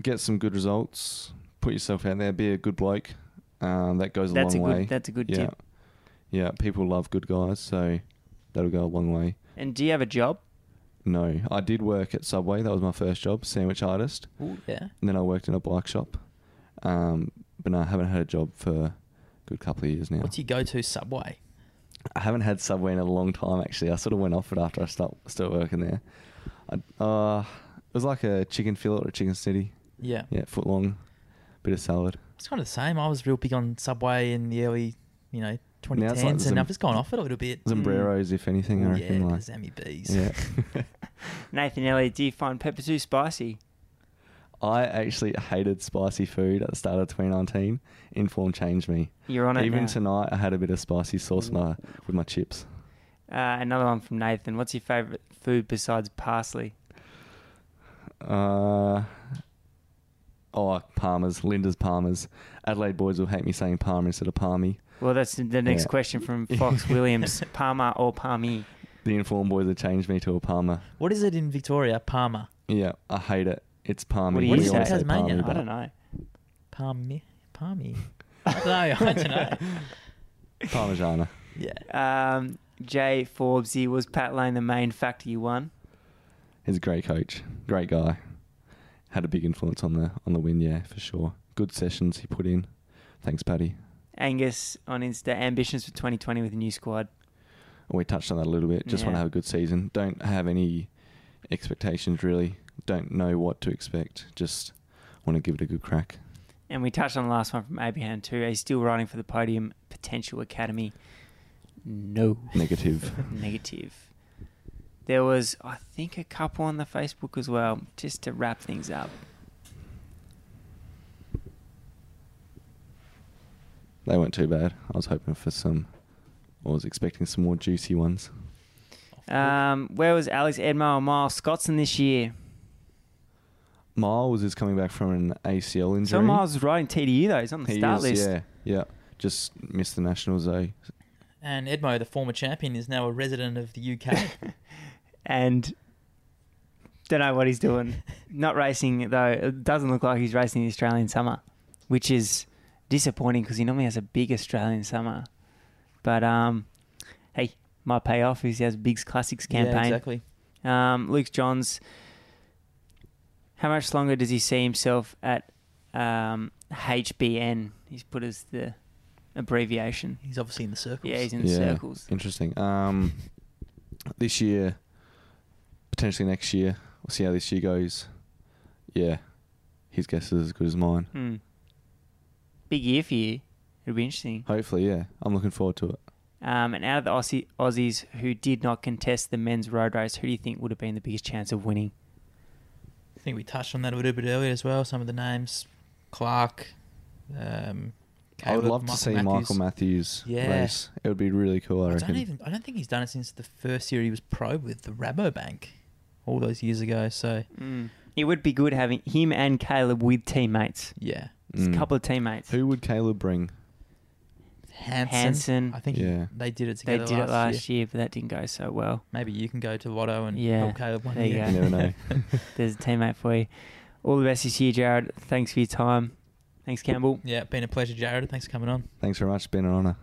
C: get some good results. Put yourself out there. Be a good bloke. Um, that goes a
A: That's a
C: long
A: good.
C: way.
A: That's a good
C: yeah,
A: tip.
C: Yeah. People love good guys, so that'll go a long way.
A: And do you have a job?
C: No, I did work at Subway. That was my first job, sandwich artist.
B: Ooh, yeah.
C: And then I worked in a bike shop. Um, but no, I haven't had a job for a good couple of years now.
B: What's your go-to Subway?
C: I haven't had Subway in a long time actually. I sort of went off it after I start started working there. I, uh, it was like a chicken fillet or a chicken city.
B: Yeah.
C: Yeah, foot long, bit of salad.
B: It's kind of the same. I was real big on Subway in the early, you know, 2010s,
C: Now like
B: and
C: some-
B: I've just gone off it a little bit.
C: Sombreros, if anything, I
B: Ooh,
C: reckon.
B: yeah,
C: like,
B: Kazami bees.
C: yeah.
A: Nathan Elliott, do you find pepper too spicy?
C: I actually hated spicy food at the start of 2019. Inform changed me.
A: You're on it
C: Even
A: now.
C: tonight, I had a bit of spicy sauce in my, with my chips.
A: Uh, another one from Nathan. What's your favourite food besides parsley?
C: Uh, oh, Palmer's, Linda's Palmer's. Adelaide boys will hate me saying Palmer instead of Palmy.
A: Well, that's the next
C: Yeah.
A: question from Fox Williams. Palmer or Palmy?
C: The informed boys have changed me to a Palmer.
B: What is it in Victoria? Parma.
C: Yeah, I hate it. It's Palmy.
A: What do you
C: We
A: say?
C: all
B: Tasmania?
C: Palmy,
A: I
C: but-
A: don't know.
B: Palmy. Palmy. I don't know. I don't know.
C: Parmigiana.
B: Yeah.
A: Um, Jay Forbesy, was Pat Lane the main factor you won?
C: He's a great coach, great guy. Had a big influence on the on the win, yeah, for sure. Good sessions he put in. Thanks, Paddy.
A: Angus on Insta, ambitions for 2020 with a new squad.
C: We touched on that a little bit. Just want to have a good season. Don't have any expectations really. Don't know what to expect. Just want to give it a good crack.
A: And we touched on the last one from Abraham too. He's still riding for the podium. Potential academy. No.
C: Negative.
A: Negative. There was, I think, a couple on the Facebook as well, just to wrap things up.
C: They weren't too bad. I was hoping for some. I was expecting some more juicy ones.
A: Um, where was Alex Edmo and Miles Scotson this year?
C: Miles is coming back from an ACL injury.
A: So Miles is riding TDU though. He's on the
C: He
A: start
C: is,
A: list.
C: Yeah, yeah. Just missed the nationals though.
B: And Edmo, the former champion, is now a resident of the UK.
A: and don't know what he's doing. Not racing though. It doesn't look like he's racing the Australian summer, which is disappointing because he normally has a big Australian summer. But um, hey, might pay off if he has Big's Classics campaign.
B: Yeah, exactly.
A: Um, Luke Johns. How much longer does he see himself at um, HBN? He's put as the abbreviation.
B: He's obviously in the circles.
A: Yeah, he's in the
C: Yeah.
A: circles.
C: Interesting. Um, this year, potentially next year. We'll see how this year goes. Yeah, his guess is as good as mine.
A: Hmm. Big year for you. It'll be interesting.
C: Hopefully, yeah. I'm looking forward to it.
A: Um, and out of the Aussie, Aussies who did not contest the men's road race, who do you think would have been the biggest chance of winning?
B: I think we touched on that a little bit earlier as well. Some of the names, Clark. Um,
C: I would
B: Caleb,
C: love to see
B: Matthews.
C: Michael Matthews
B: Yeah.
C: race. It would be really cool. I,
B: I
C: reckon.
B: don't even. I don't think he's done it since the first year he was pro with the Rabobank, all those years ago. So
A: It would be good having him and Caleb with teammates.
B: yeah,
A: Just
C: Mm.
A: a couple of teammates.
C: Who would Caleb bring?
B: Hansen.
A: Hansen.
B: I think he-
C: Yeah.
B: they did it
A: They
B: together.
A: did it
B: last
A: last year. but that didn't go so well.
B: Maybe you can go to Lotto and
A: Yeah,
B: help Caleb one
A: there you
B: year.
A: go.
C: You never know.
A: There's a teammate for you. All the best this year, Jared. Thanks for your time. Thanks, Campbell.
B: yeah, been a pleasure, Jared. Thanks for coming on.
C: Thanks very much. It's been an honour.